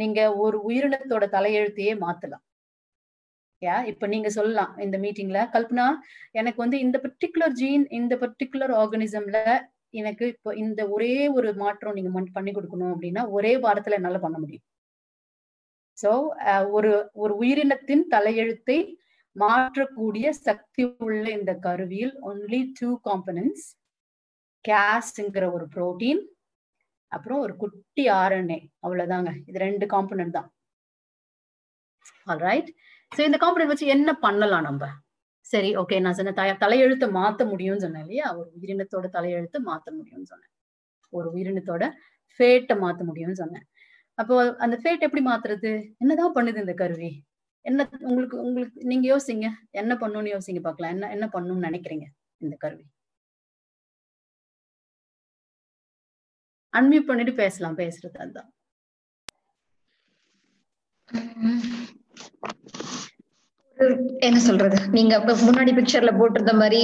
நீங்க ஒரு உயிரினத்தோட தலையெழுத்தையே மாத்தலாம். யா இப்ப நீங்க சொல்லலாம் இந்த மீட்டிங்ல கல்பனா எனக்கு வந்து இந்த பர்டிகுலர் ஜீன் இந்த பர்டிகுலர் ஆர்கனிசம்ல எனக்கு இப்போ இந்த ஒரே ஒரு மாற்றம் நீங்க பண்ணி கொடுக்கணும் அப்படின்னா ஒரே வாரத்துல என்னால பண்ண முடியும். சோ ஒரு ஒரு உயிரினத்தின் தலையெழுத்தை மாற்றக்கூடிய சக்தி உள்ள இந்த கருவியில் ஒன்லி டூ காம்பனன்ஸ் கேஸ்ங்கிற ஒரு புரோட்டீன் அப்புறம் ஒரு குட்டி ஆர்என்ஏ அவ்வளவுதாங்க. இது ரெண்டு காம்பனன்ட் தான். ஆல்ரைட் ஸோ இந்த காம்பனன்ட் வச்சு என்ன பண்ணலாம் நம்ம? சரி ஓகே நான் சொன்ன தய தலையெழுத்தை மாத்த முடியும்னு சொன்னேன் இல்லையா? ஒரு உயிரினத்தோட தலையெழுத்து மாத்த முடியும்னு சொன்னேன். ஒரு உயிரினத்தோட ஃபேட்டை மாத்த முடியும்னு சொன்னேன். அப்போ அந்த ஃபேட் எப்படி மாத்துறது? என்னதான் பண்ணுது இந்த கருவி? என்ன உங்களுக்கு உங்களுக்கு நீங்க யோசிங்க. என்ன பண்ணும்னு யோசிங்க பார்க்கலாம். என்ன என்ன பண்ணும்னு நினைக்கிறீங்க? இந்த கருவி. அன்மியூட் பண்ணிட்டு பேசலாம். பேசுறது அதுதான் என்ன சொல்றது? நீங்க முன்னாடி பிக்சர்ல போட்டிருந்த மாதிரி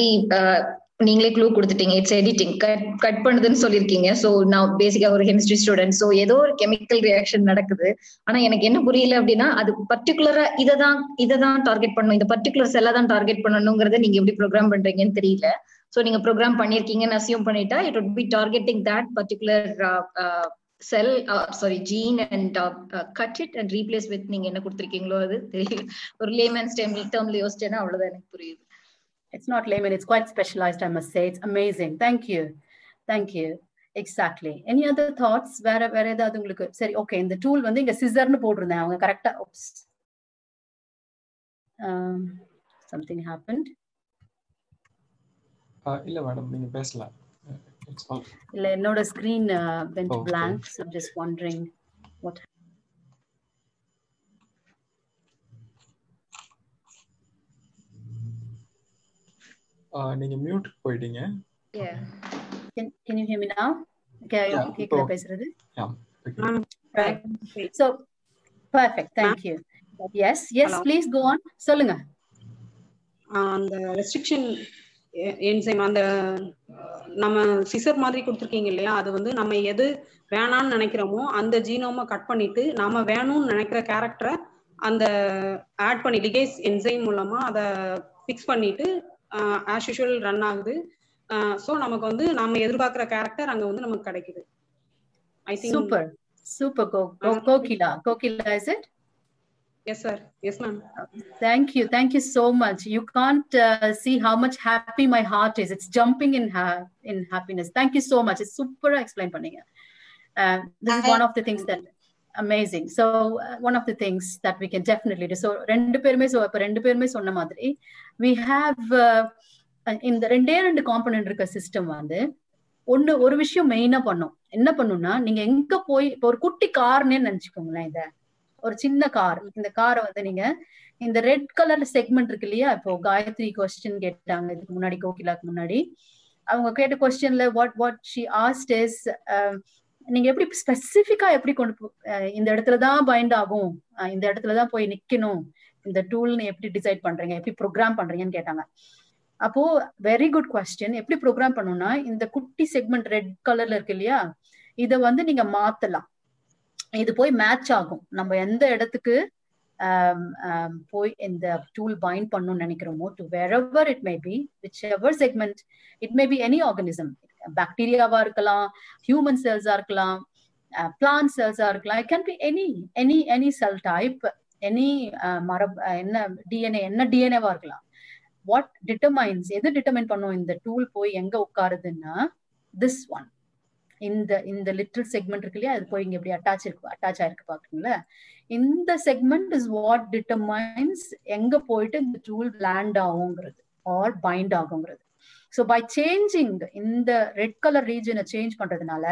நீங்களே க்ளூ கொடுத்துட்டீங்க. இட்ஸ் எடிட்டிங் கட் கட் பண்ணுதுன்னு சொல்லியிருக்கீங்க ஸோ நான் பேசிக்கா ஒரு கெமிஸ்ட்ரி ஸ்டூடெண்ட் ஸோ ஏதோ ஒரு கெமிக்கல் ரியாக்ஷன் நடக்குது. ஆனா எனக்கு என்ன புரியல அப்படின்னா அது பர்டிகுலரா இதை தான் இதை தான் டார்கெட் பண்ணணும். இந்த பர்டிகுலர் செல்லை தான் டார்கெட் பண்ணணுங்கிறத நீங்க எப்படி ப்ரோக்ராம் பண்றீங்கன்னு தெரியல. ஸோ நீங்க ப்ரோக்ராம் பண்ணியிருக்கீங்கன்னு அசியூம் பண்ணிட்டா it would be targeting that particular cell sorry gene and cut it and replace with நீங்க என்ன கொடுத்துருக்கீங்களோ அது தெரியல. ஒரு லேமன்ஸ் டைம் டேர்ம்ல யோசிச்சேன்னா அவ்வளவுதான் எனக்கு புரியுது. It's not layman, it's quite specialized, I must say. It's amazing. Thank you. Thank you. Exactly. Any other thoughts? வேற வேற ஏதாவது உங்களுக்கு சரி ஓகே இந்த டூல் வந்து இங்க சிசர்னு போட்டிருந்தேன் அவங்க கரெக்டா சம்திங் ஹேப்பன்ட் இல்ல மேடம் நீங்க பேசலாம் இல்ல என்னோட screen went Okay. blank so I'm just நீங்க மியூட் போயிட்டீங்க. Can, can you hear me now? Okay Yeah, கேக்குதா பேசுறது. Okay. right so perfect. Thank you. Yes yes Hello. please go on. சொல்லுங்க. அந்த ரெஸ்ட்ரிக்ஷன் என்சைம் அந்த நம்ம சிசர் மாதிரி கொடுத்துருக்கீங்க இல்லையா? அது வந்து நம்ம எது வேணாம்னு நினைக்கிறோமோ அந்த ஜீனோமை கட் பண்ணிட்டு நாம வேணும்னு நினைக்கிற கேரக்டரை அந்த ஆட் பண்ணி லிகேஸ் என்சைம் மூலமா அதை ஃபிக்ஸ் பண்ணிட்டு ஆஸ் யூஷுவல் ரன் ஆகுது ஸோ நமக்கு வந்து நம்ம எதிர்பார்க்குற கேரக்டர் அங்க வந்து நமக்கு கிடைக்குது I think super super go Kokila Kokila is it yes sir yes ma'am Thank you. Thank you so much. You can't uh, see how much happy my heart is. It's jumping in ha- in happiness. Thank you so much. It's super explain பண்ணீங்க. Uh, this is one of the things that amazing so one of of things that we can definitely definitely ரெண்டு பேருமே so இப்போ ரெண்டு பேருமே சொன்ன மாதிரி we have இந்த ரெண்டே ரெண்டு காம்பனன்ட் இருக்க சிஸ்டம் வந்து ஒண்ணு ஒரு விஷயம் மெயினா பண்ணும். என்ன பண்ணும்னா நீங்க எங்க போய் இப்போ ஒரு குட்டி கார்னே நினைச்சுக்கோங்களேன் இத. ஒரு சின்ன கார். இந்த காரை வந்து நீங்க இந்த ரெட் கலர் செக்மெண்ட் இருக்கு இல்லையா? இப்போ காயத்ரி கொஸ்டின் கேட்டாங்க இதுக்கு முன்னாடி கோகிலாக்கு முன்னாடி. அவங்க கேட்ட கொஸ்டின்ல what what she asked is நீங்க எப்படி ஸ்பெசிபிக்கா எப்படி கொண்டு இந்த இடத்துல தான் பைண்ட் ஆகும் இந்த இடத்துல தான் போய் நிக்கணும் இந்த டூல்னு எப்படி டிசைட் பண்றீங்க எப்படி ப்ரோக்ராம் பண்றீங்கன்னு கேட்டாங்க. அப்போ வெரி குட் கொஸ்டின் எப்படி ப்ரோக்ராம் பண்ணணும்னா இந்த குட்டி செக்மெண்ட் ரெட் கலர்ல இருக்கு இல்லையா இத வந்து நீங்க மாத்தலாம். இது போய் மேட்ச் ஆகும். நம்ம எந்த இடத்துக்கு போய் இந்த டூல் பைண்ட் பண்ணணும்னு நினைக்கிறோமோ to wherever it may be whichever segment it may be any organism பாக்டீரியாவா இருக்கலாம் ஹியூமன் செல்ஸா இருக்கலாம் பிளான்ட் செல்ஸா இருக்கலாம். It can be any any any cell type any மரப் என்ன டிஎன்ஏ என்ன டிஎன்ஏவா இருக்கலாம். வாட் டிட்டர்மைன்ஸ் எது டிட்டர்மைன் பண்ணும்? இந்த டூல் போய் எங்க உட்காருதுன்னா திஸ் ஒன் இந்த இந்த லிட்டில் செக்மெண்ட் இருக்கு இல்லையா அது போய் இங்க எப்படி அட்டாச் இருக்கு அட்டாச் ஆயிருக்கு பாக்குறீங்களா இந்த செக்மெண்ட் இஸ் வாட் டிட்டர்மைன்ஸ் எங்க போயிட்டு இந்த டூல் லேண்ட் ஆகுங்கிறது ஆர் பைண்ட் ஆகுங்கிறது. ஸோ பை சேஞ்சிங் இந்த ரெட் கலர் ரீஜனை சேஞ்ச் பண்றதுனால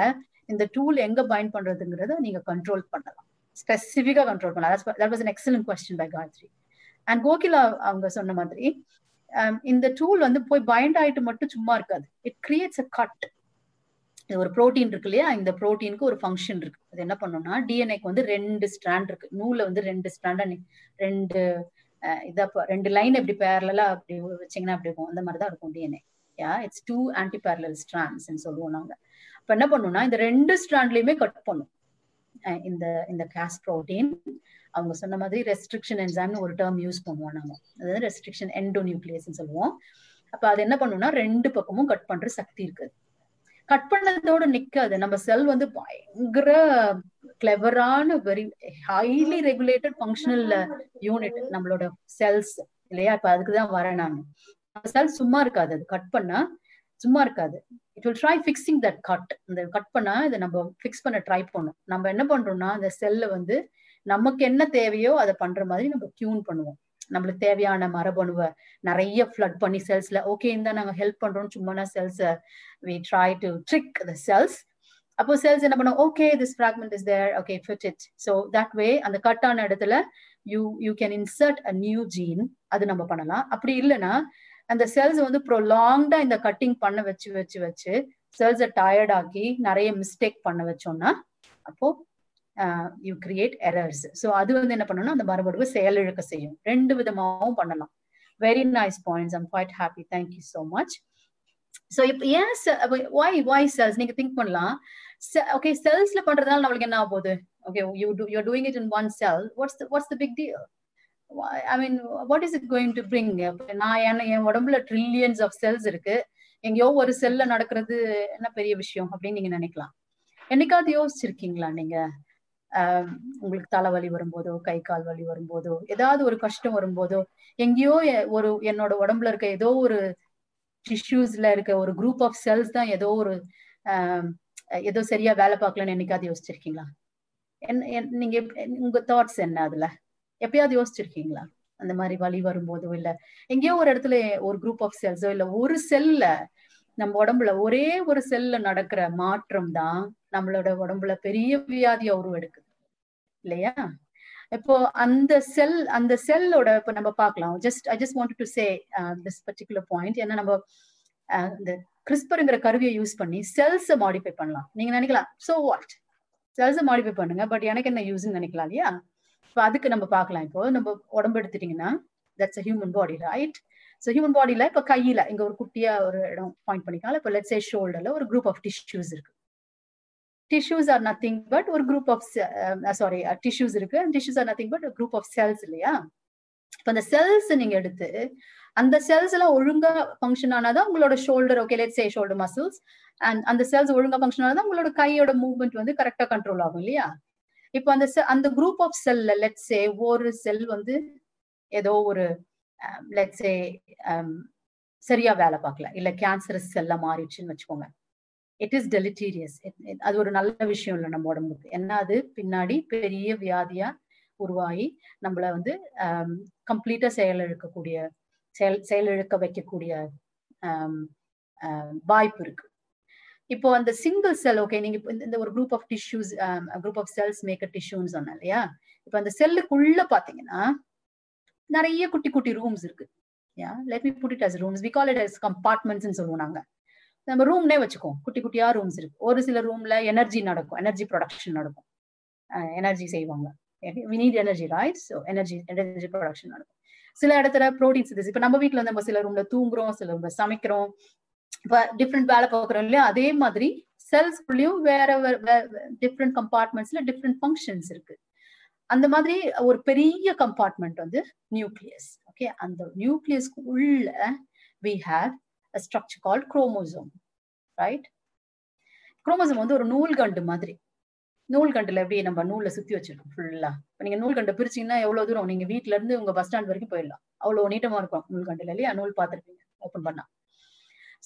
இந்த டூல் எங்க பைண்ட் பண்றதுங்கிறத நீங்க கண்ட்ரோல் பண்ணலாம். ஸ்பெசிஃபிக்கா கண்ட்ரோல் பண்ணலாம். That was excellent question by Gayathri and Kokila அவங்க சொன்ன மாதிரி um, இந்த டூல் வந்து போய் பைண்ட் ஆயிட்டு மட்டும் சும்மா இருக்காது. இட் கிரியேட்ஸ் அ கட் இது ஒரு புரோட்டீன் இருக்கு இல்லையா? இந்த ப்ரோட்டீனுக்கு ஒரு ஃபங்க்ஷன் இருக்கு. அது என்ன பண்ணும்னா டிஎன்ஏக்கு வந்து ரெண்டு ஸ்ட்ராண்ட் இருக்கு. நூல்ல வந்து ரெண்டு ஸ்ட்ராண்டா ரெண்டு அஹ், இதா ரெண்டு லைன் எப்படி பேரலா அப்படி வச்சீங்கன்னா அப்படி இருக்கும். அந்த மாதிரி தான் இருக்கும் DNA yeah it's two antiparallel strands சொல்லுவோம் நாங்க அப்ப என்ன பண்ணும்னா இந்த ரெண்டு ஸ்ட்ராண்ட்லயுமே கட் பண்ணும். இந்த இந்த கேஸ் புரோட்டீன் அவங்க சொன்ன மாதிரி ரெஸ்ட்ரிக்ஷன் என்சைம்னு ஒரு டேர்ம் யூஸ் பண்ணுவோம் நாங்க. அதாவது ரெஸ்ட்ரிக்ஷன் எண்டோநியூக்ளியஸ் சொல்லுவோம். அப்ப அது என்ன பண்ணும்னா ரெண்டு பக்கமும் கட் பண்ற சக்தி இருக்கு. கட் பண்ணதோட நிக்காது. நம்ம செல் வந்து பயங்கர கிளவரான very highly regulated functional unit நம்மளோட செல்ஸ் இல்லையா? இப்ப அதுக்குதான் வரேன் நான். செல் சும்மா இருக்காது. அது கட் பண்ணா சும்மா இருக்காது. It will try fixing that cut இந்த கட் பண்ணா இதை நம்ம ஃபிக்ஸ் பண்ண ட்ரை பண்ணும். நம்ம என்ன பண்றோம்னா அந்த செல்ல வந்து நமக்கு என்ன தேவையோ அதை பண்ற மாதிரி நம்ம டியூன் பண்ணுவோம். நம்மளுக்கு தேவையான மரபணுவை நிறைய ஃபிளட் பண்ணி செல்ஸ்ல ஓகே இந்த நாங்க ஹெல்ப் பண்றோம் சும்மா cells we try to trick the cells அப்போ செல்ஸ் என்ன பண்ணும் okay this fragment is there okay fit it so that way அந்த கட்டான இடத்துல you you can insert a new gene அது நம்ம பண்ணலாம். அப்படி இல்லைன்னா அந்த செல்ஸ் வந்து ப்ரொலாங்டா இந்த கட்டிங் பண்ண வச்சு வச்சு வச்சு செல்ஸை டயர்ட் ஆக்கி நிறைய மிஸ்டேக் பண்ண வச்சோம்னா அப்போ யூ கிரியேட் எரர்ஸ் ஸோ அது வந்து என்ன பண்ணணும்னா அந்த மறுபடியும் செயலிழக்க செய்யும். ரெண்டு விதமாகவும் பண்ணலாம். Very nice points I'm quite happy thank you so much so இப்போ ஏன் வாய் வாய் செல்ஸ் நீங்க திங்க் பண்ணலாம். ஓகே செல்ஸ்ல பண்றதுனால நம்மளுக்கு என்ன ஆகுது okay you do you doing it in one cell what's what's the big deal I mean what is it going to bring நான் என்ன என் உடம்புல ட்ரில்லியன்ஸ் ஆஃப் செல்ஸ் இருக்கு. எங்கேயோ ஒரு செல்ல நடக்கிறது என்ன பெரிய விஷயம் அப்படின்னு நீங்க நினைக்கலாம். என்னைக்காவது யோசிச்சிருக்கீங்களா நீங்க? உங்களுக்கு தலைவலி வரும்போதோ கை கால் வலி வரும்போதோ ஏதாவது ஒரு கஷ்டம் வரும்போதோ எங்கேயோ ஒரு என்னோட உடம்புல இருக்க ஏதோ ஒரு டிஷ்யூஸ்ல இருக்க ஒரு குரூப் ஆஃப் செல்ஸ் தான் ஏதோ ஒரு ஏதோ சரியா வேலை பார்க்கலன்னு என்னைக்காவது யோசிச்சிருக்கீங்களா? என்ன நீங்க உங்க தாட்ஸ் என்ன அதுல? எப்பயாவது யோசிச்சிருக்கீங்களா? அந்த மாதிரி வலி வரும்போதோ இல்ல எங்கேயோ ஒரு இடத்துல ஒரு குரூப் ஆஃப் செல்ஸோ இல்ல ஒரு செல்ல நம்ம உடம்புல ஒரே ஒரு செல்ல நடக்கிற மாற்றம் தான் நம்மளோட உடம்புல பெரிய வியாதியா உருவெடுக்குது. இல்லையா? இப்போ அந்த செல் அந்த செல்லோட இப்ப நம்ம பார்க்கலாம். Just I just want to say this particular point ஏன்னா நம்ம uh, இந்த கிறிஸ்பருங்கிற கருவியை யூஸ் பண்ணி செல்ஸை மாடிஃபை பண்ணலாம். நீங்க நினைக்கலாம் சோ வாட் செல்ஸை மாடிஃபை பண்ணுங்க பட் எனக்கு என்ன யூஸ்ன்னு நினைக்கலாம் இல்லையா? இப்போ அதுக்கு நம்ம பார்க்கலாம். இப்போ நம்ம உடம்பு எடுத்துட்டீங்கன்னா that's a human body right so human பாடியில இப்போ கையில இங்க ஒரு குட்டியா ஒரு இடம் பாயிண்ட் பண்ணிக்கலாம். இப்போ லெட்ஸ் ஏ ஷோல்டர்ல ஒரு குரூப் ஆஃப் டிஷ்யூஸ் இருக்கு. டிஷ்யூஸ் ஆர் நத்திங் பட் ஒரு குரூப் ஆஃப் சாரி டிஷ்யூஸ் இருக்கு. Tissues are nothing but group of cells இல்லையா? இப்போ அந்த செல்ஸ் நீங்க எடுத்து அந்த செல்ஸ் எல்லாம் ஒழுங்கா ஃபங்க்ஷன் ஆனாதான் உங்களோட shoulder okay let's say shoulder muscles and அந்த செல்ஸ் ஒழுங்கா ஃபங்க்ஷன் ஆனாதான் உங்களோட கையோட மூவ்மெண்ட் வந்து கரெக்டா கண்ட்ரோல் ஆகும் இல்லையா? இப்போ அந்த அந்த குரூப் ஆஃப் செல்ல லெட்ஸே ஒரு செல் வந்து ஏதோ ஒரு லெட்ஸே சரியா வேலை பார்க்கல. இல்ல கேன்சரஸ் செல்ல மாறிடுச்சுன்னு வச்சுக்கோங்க. இட் இஸ் டெலிட்டீரியஸ் அது ஒரு நல்ல விஷயம் இல்லை நம்ம உடம்புக்கு. என்ன அது பின்னாடி பெரிய வியாதியா உருவாகி நம்மள வந்து கம்ப்ளீட்டா செயலிழக்கக்கூடிய செயல் செயலிழக்க வைக்கக்கூடிய வாய்ப்பு இருக்கு. இப்போ அந்த சிங்கிள் செல் ஓகே நீங்க இந்த ஒரு group of tissues group of cells make டிஷ்யூன்னு சொன்னேன் இல்லையா? இப்போ அந்த செல்லுக்குள்ள பாத்தீங்கன்னா நிறைய குட்டி குட்டி ரூம்ஸ் இருக்கு. Yeah let me put it as rooms we call it as compartments சொல்லுவோம் நாங்க. நம்ம ரூம்னே வச்சுக்கோம் குட்டி குட்டியா ரூம்ஸ் இருக்கு. ஒரு சில ரூம்ல எனர்ஜி நடக்கும். எனர்ஜி ப்ரொடக்ஷன் நடக்கும். எனர்ஜி செய்வாங்க. We need energy right so energy energy production நடக்கும். சில இடத்துல ப்ரோட்டீன்ஸ் இது. இப்போ நம்ம வீட்டில் வந்து நம்ம சில ரூம்ல தூங்குறோம் சில ரூம்ல சமைக்கிறோம். இப்போ டிஃப்ரெண்ட் வேலை பார்க்குறோம் இல்லையா? அதே மாதிரி செல்ஸ்குள்ளேயும் வேற டிஃப்ரெண்ட் கம்பார்ட்மெண்ட்ஸ்ல டிஃப்ரெண்ட் ஃபங்க்ஷன்ஸ் இருக்கு. அந்த மாதிரி ஒரு பெரிய கம்பார்ட்மெண்ட் வந்து நியூக்ளியஸ் ஓகே அந்த நியூக்ளியஸ்க்கு உள்ள we have a structure call chromosome right chromosome வந்து ஒரு நூல்கண்டு மாதிரி. நூல்கண்டுல எப்படி நம்ம நூல்ல சுத்தி வச்சிருக்கோம் ஃபுல்லா இப்ப நீங்க நூல்கண்டை பிரிச்சீங்கன்னா எவ்வளவு தூரம்? நீங்க வீட்ல இருந்து உங்க பஸ் ஸ்டாண்ட் வரைக்கும் போயிடலாம். அவ்வளவு நீட்டமா இருக்கும் நூல்கண்டுல இல்லையா? நூல் பார்த்துருப்பீங்க. ஓப்பன் பண்ணா.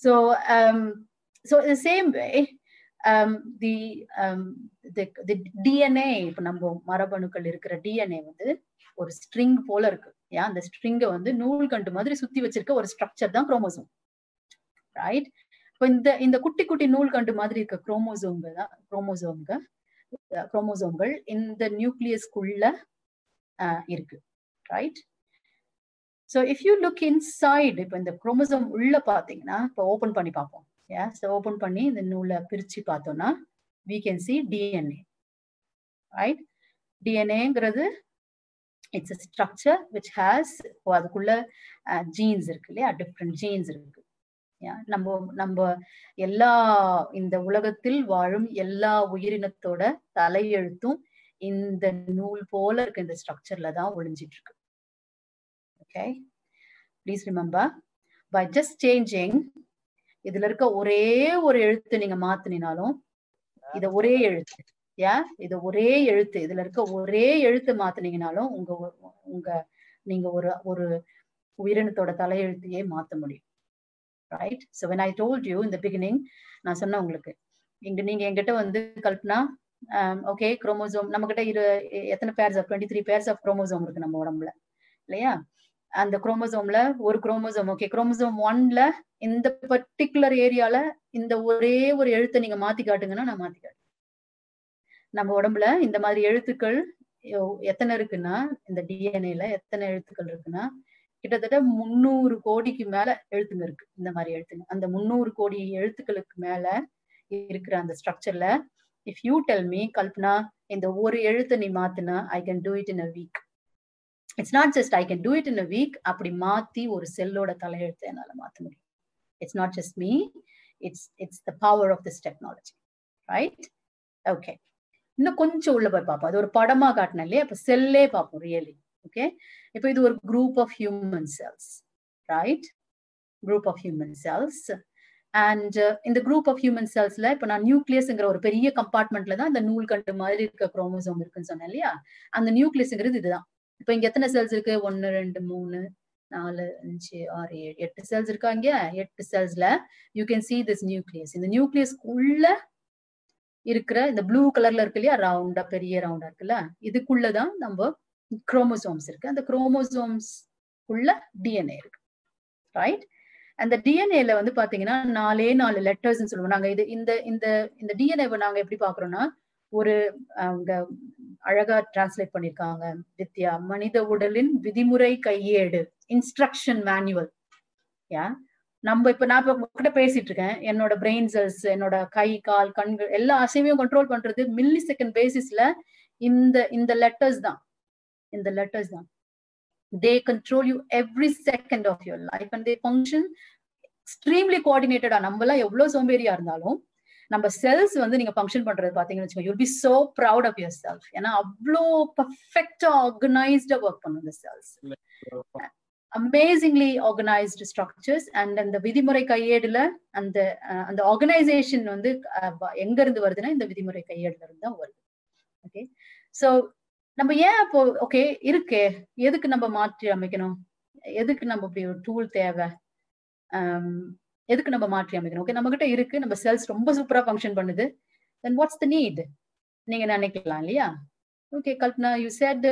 So so same way the the DNA இப்போ நம்ம மரபணுக்கள் இருக்கிற டிஎன்ஏ வந்து ஒரு ஸ்ட்ரிங் போல இருக்கு. ஏன் அந்த ஸ்ட்ரிங்கை வந்து நூல் கண்டு மாதிரி சுத்தி வச்சிருக்க ஒரு ஸ்ட்ரக்சர் தான் குரோமோசோம் ரைட் இப்போ இந்த இந்த குட்டி குட்டி நூல்கண்டு மாதிரி இருக்க குரோமோசோம்கள் தான் குரோமோசோம்கள் குரோமோசோம்கள் இந்த நியூக்ளியஸ்குள்ள இருக்கு. Right so if you look inside இப்போ இந்த குரோமோசோம் உள்ள பார்த்தீங்கன்னா இப்போ ஓப்பன் பண்ணி பார்ப்போம் யா ஸோ ஓப்பன் பண்ணி இந்த நூலை பிரித்து பார்த்தோம்னா we can see DNA right டிஎன்ஏங்கிறது it's a structure which has அதுக்குள்ள uh, ஜீன்ஸ் இருக்கு இல்லையா? டிஃப்ரெண்ட் ஜீன்ஸ் இருக்கு. நம்ம நம்ம எல்லா இந்த உலகத்தில் வாழும் எல்லா உயிரினத்தோட தலையெழுத்தும் இந்த நூல் போல இருக்க இந்த ஸ்ட்ரக்சர்ல தான் ஒளிஞ்சிட்டு இருக்கு. Okay please remember by just changing இதுல இருக்க ஒரே ஒரு எழுத்து நீங்க மாத்தினாலும் இத ஒரே எழுத்து யா இது ஒரே எழுத்து இதுல இருக்க ஒரே எழுத்து மாத்தினீங்கனாலும் உங்க உங்க நீங்க ஒரு ஒரு உயிரினத்தோட தலையெழுத்தையே மாத்த முடியும். Right so when I told you இந்த பிகினிங் நான் சொன்னேன் உங்களுக்கு இங்க நீங்க என்கிட்ட வந்து கல்பனா ஓகே குரோமோசோம் நம்ம கிட்ட இரு எத்தனை pairs of twenty three pairs of chromosome இருக்கு நம்ம உடம்புல இல்லையா? அந்த குரோமோசோம்ல ஒரு குரோமோசோம் ஓகே குரோமோசோம் ஒன்ல இந்த பர்டிகுலர் ஏரியால இந்த ஒரே ஒரு எழுத்தை நீங்க மாத்தி காட்டுங்கன்னா நான் மாத்தி காட்டுறேன். நம்ம உடம்புல இந்த மாதிரி எழுத்துக்கள் எத்தனை இருக்குன்னா இந்த டிஎன்ஏல எத்தனை எழுத்துக்கள் இருக்குன்னா கிட்டத்தட்ட முந்நூறு கோடிக்கு மேல எழுத்துங்க இருக்கு இந்த மாதிரி எழுத்துங்க. அந்த முந்நூறு கோடி எழுத்துக்களுக்கு மேல இருக்கிற அந்த ஸ்ட்ரக்சர்ல if you tell me Kalpana இந்த ஒரு எழுத்தை நீ மாத்தினா I can do it in a week it's not just I can do it in a week அப்படி மாத்தி ஒரு செல்லோட தலையெழுத்தை என்னால மாத்த முடியும். It's not just me it's it's the power of this technology right okay இன்னும் கொஞ்சம் உள்ள போய் பார்ப்போம். அது ஒரு படமா காட்டினேன் இல்லையா? இப்ப செல்லே பார்ப்போம் ரியலி ஓகே இப்போ இது ஒரு group of human cells right group of human cells and இந்த குரூப் ஆஃப் ஹியூமன் செல்ஸ்ல இப்போ நான் நியூக்ளியஸ்ங்கிற ஒரு பெரிய கம்பார்ட்மெண்ட்ல தான் இந்த நூல் கண்டு மாதிரி இருக்க குரோமோசோம் இருக்குன்னு சொன்னேன் இல்லையா? அந்த நியூக்ளியஸ்ங்கிறது இதுதான். இப்போ இங்க எத்தனை செல்ஸ் இருக்கு? ஒன்னு ரெண்டு மூணு நாலு அஞ்சு ஆறு ஏழு எட்டு செல்ஸ் இருக்காங்க எட்டு செல்ஸ்ல you can see this nucleus இந்த நியூக்ளியஸ்க்குள்ள இருக்கிற இந்த ப்ளூ கலர்ல இருக்கு இல்லையா? ரவுண்டா பெரிய ரவுண்டா இருக்குல்ல? இதுக்குள்ளதான் நம்ம குரோமோசோம்ஸ் இருக்கு. அந்த குரோமோசோம்ஸ் உள்ள டிஎன்ஏ இருக்கு. ரைட் அந்த டிஎன்ஏல வந்து பாத்தீங்கன்னா நாலே நாலு லெட்டர்ஸ் சொல்லுவோம். நாங்க இது இந்த இந்த இந்த டிஎன்ஏவை நாங்க எப்படி பாக்குறோம்னா ஒரு அவங்க அழகா டிரான்ஸ்லேட் பண்ணிருக்காங்க. வித்யா மனித உடலின் விதிமுறை கையேடு இன்ஸ்ட்ரக்ஷன் மேனுவல் யா? நம்ம இப்ப நான் இப்ப கிட்ட பேசிட்டு இருக்கேன் என்னோட பிரெயின் செல்ஸ் என்னோட கை கால் கண்கள் எல்லா அசைவையும் கண்ட்ரோல் பண்றது மில்லி செகண்ட் பேசிஸ்ல இந்த இந்த லெட்டர்ஸ் தான். இந்த லெட்டர்ஸ் தான். They control you every second of your life and they function extremely கோஆர்டினேட்டடா நம்மளாம் எவ்வளவு சோம்பேறியா இருந்தாலும் நம்ம செல்ஸ் வந்து நீங்க ஃபங்க்ஷன் பண்றது பாத்தீங்கன்னு வச்சுக்கோங்க you'll be so proud of yourself ஏன்னா அவ்வளோ பர்ஃபெக்டா ஆர்கனைஸ்டா ஒர்க் பண்ணும் இந்த cells amazingly organised structures and அந்த விதிமுறை கையேடுல அந்த அந்த ஆர்கனைசேஷன் வந்து எங்க இருந்து வருதுன்னா இந்த விதிமுறை கையேடுல இருந்து தான் வருது. ஓகே ஸோ நம்ம ஏன் அப்போ ஓகே இருக்கே எதுக்கு நம்ம மாற்றி அமைக்கணும்? எதுக்கு நம்ம இப்படி ஒரு டூல் தேவை? எதுக்கு நம்ம மாற்றி அமைக்கணும்? ஓகே நம்ம கிட்ட இருக்கு நம்ம செல்ஸ் ரொம்ப சூப்பரா ஃபங்க்ஷன் பண்ணுது. தென் வாட்ஸ் த நீட் நீங்க நினைக்கலாம் இல்லையா? Okay Kalpana you said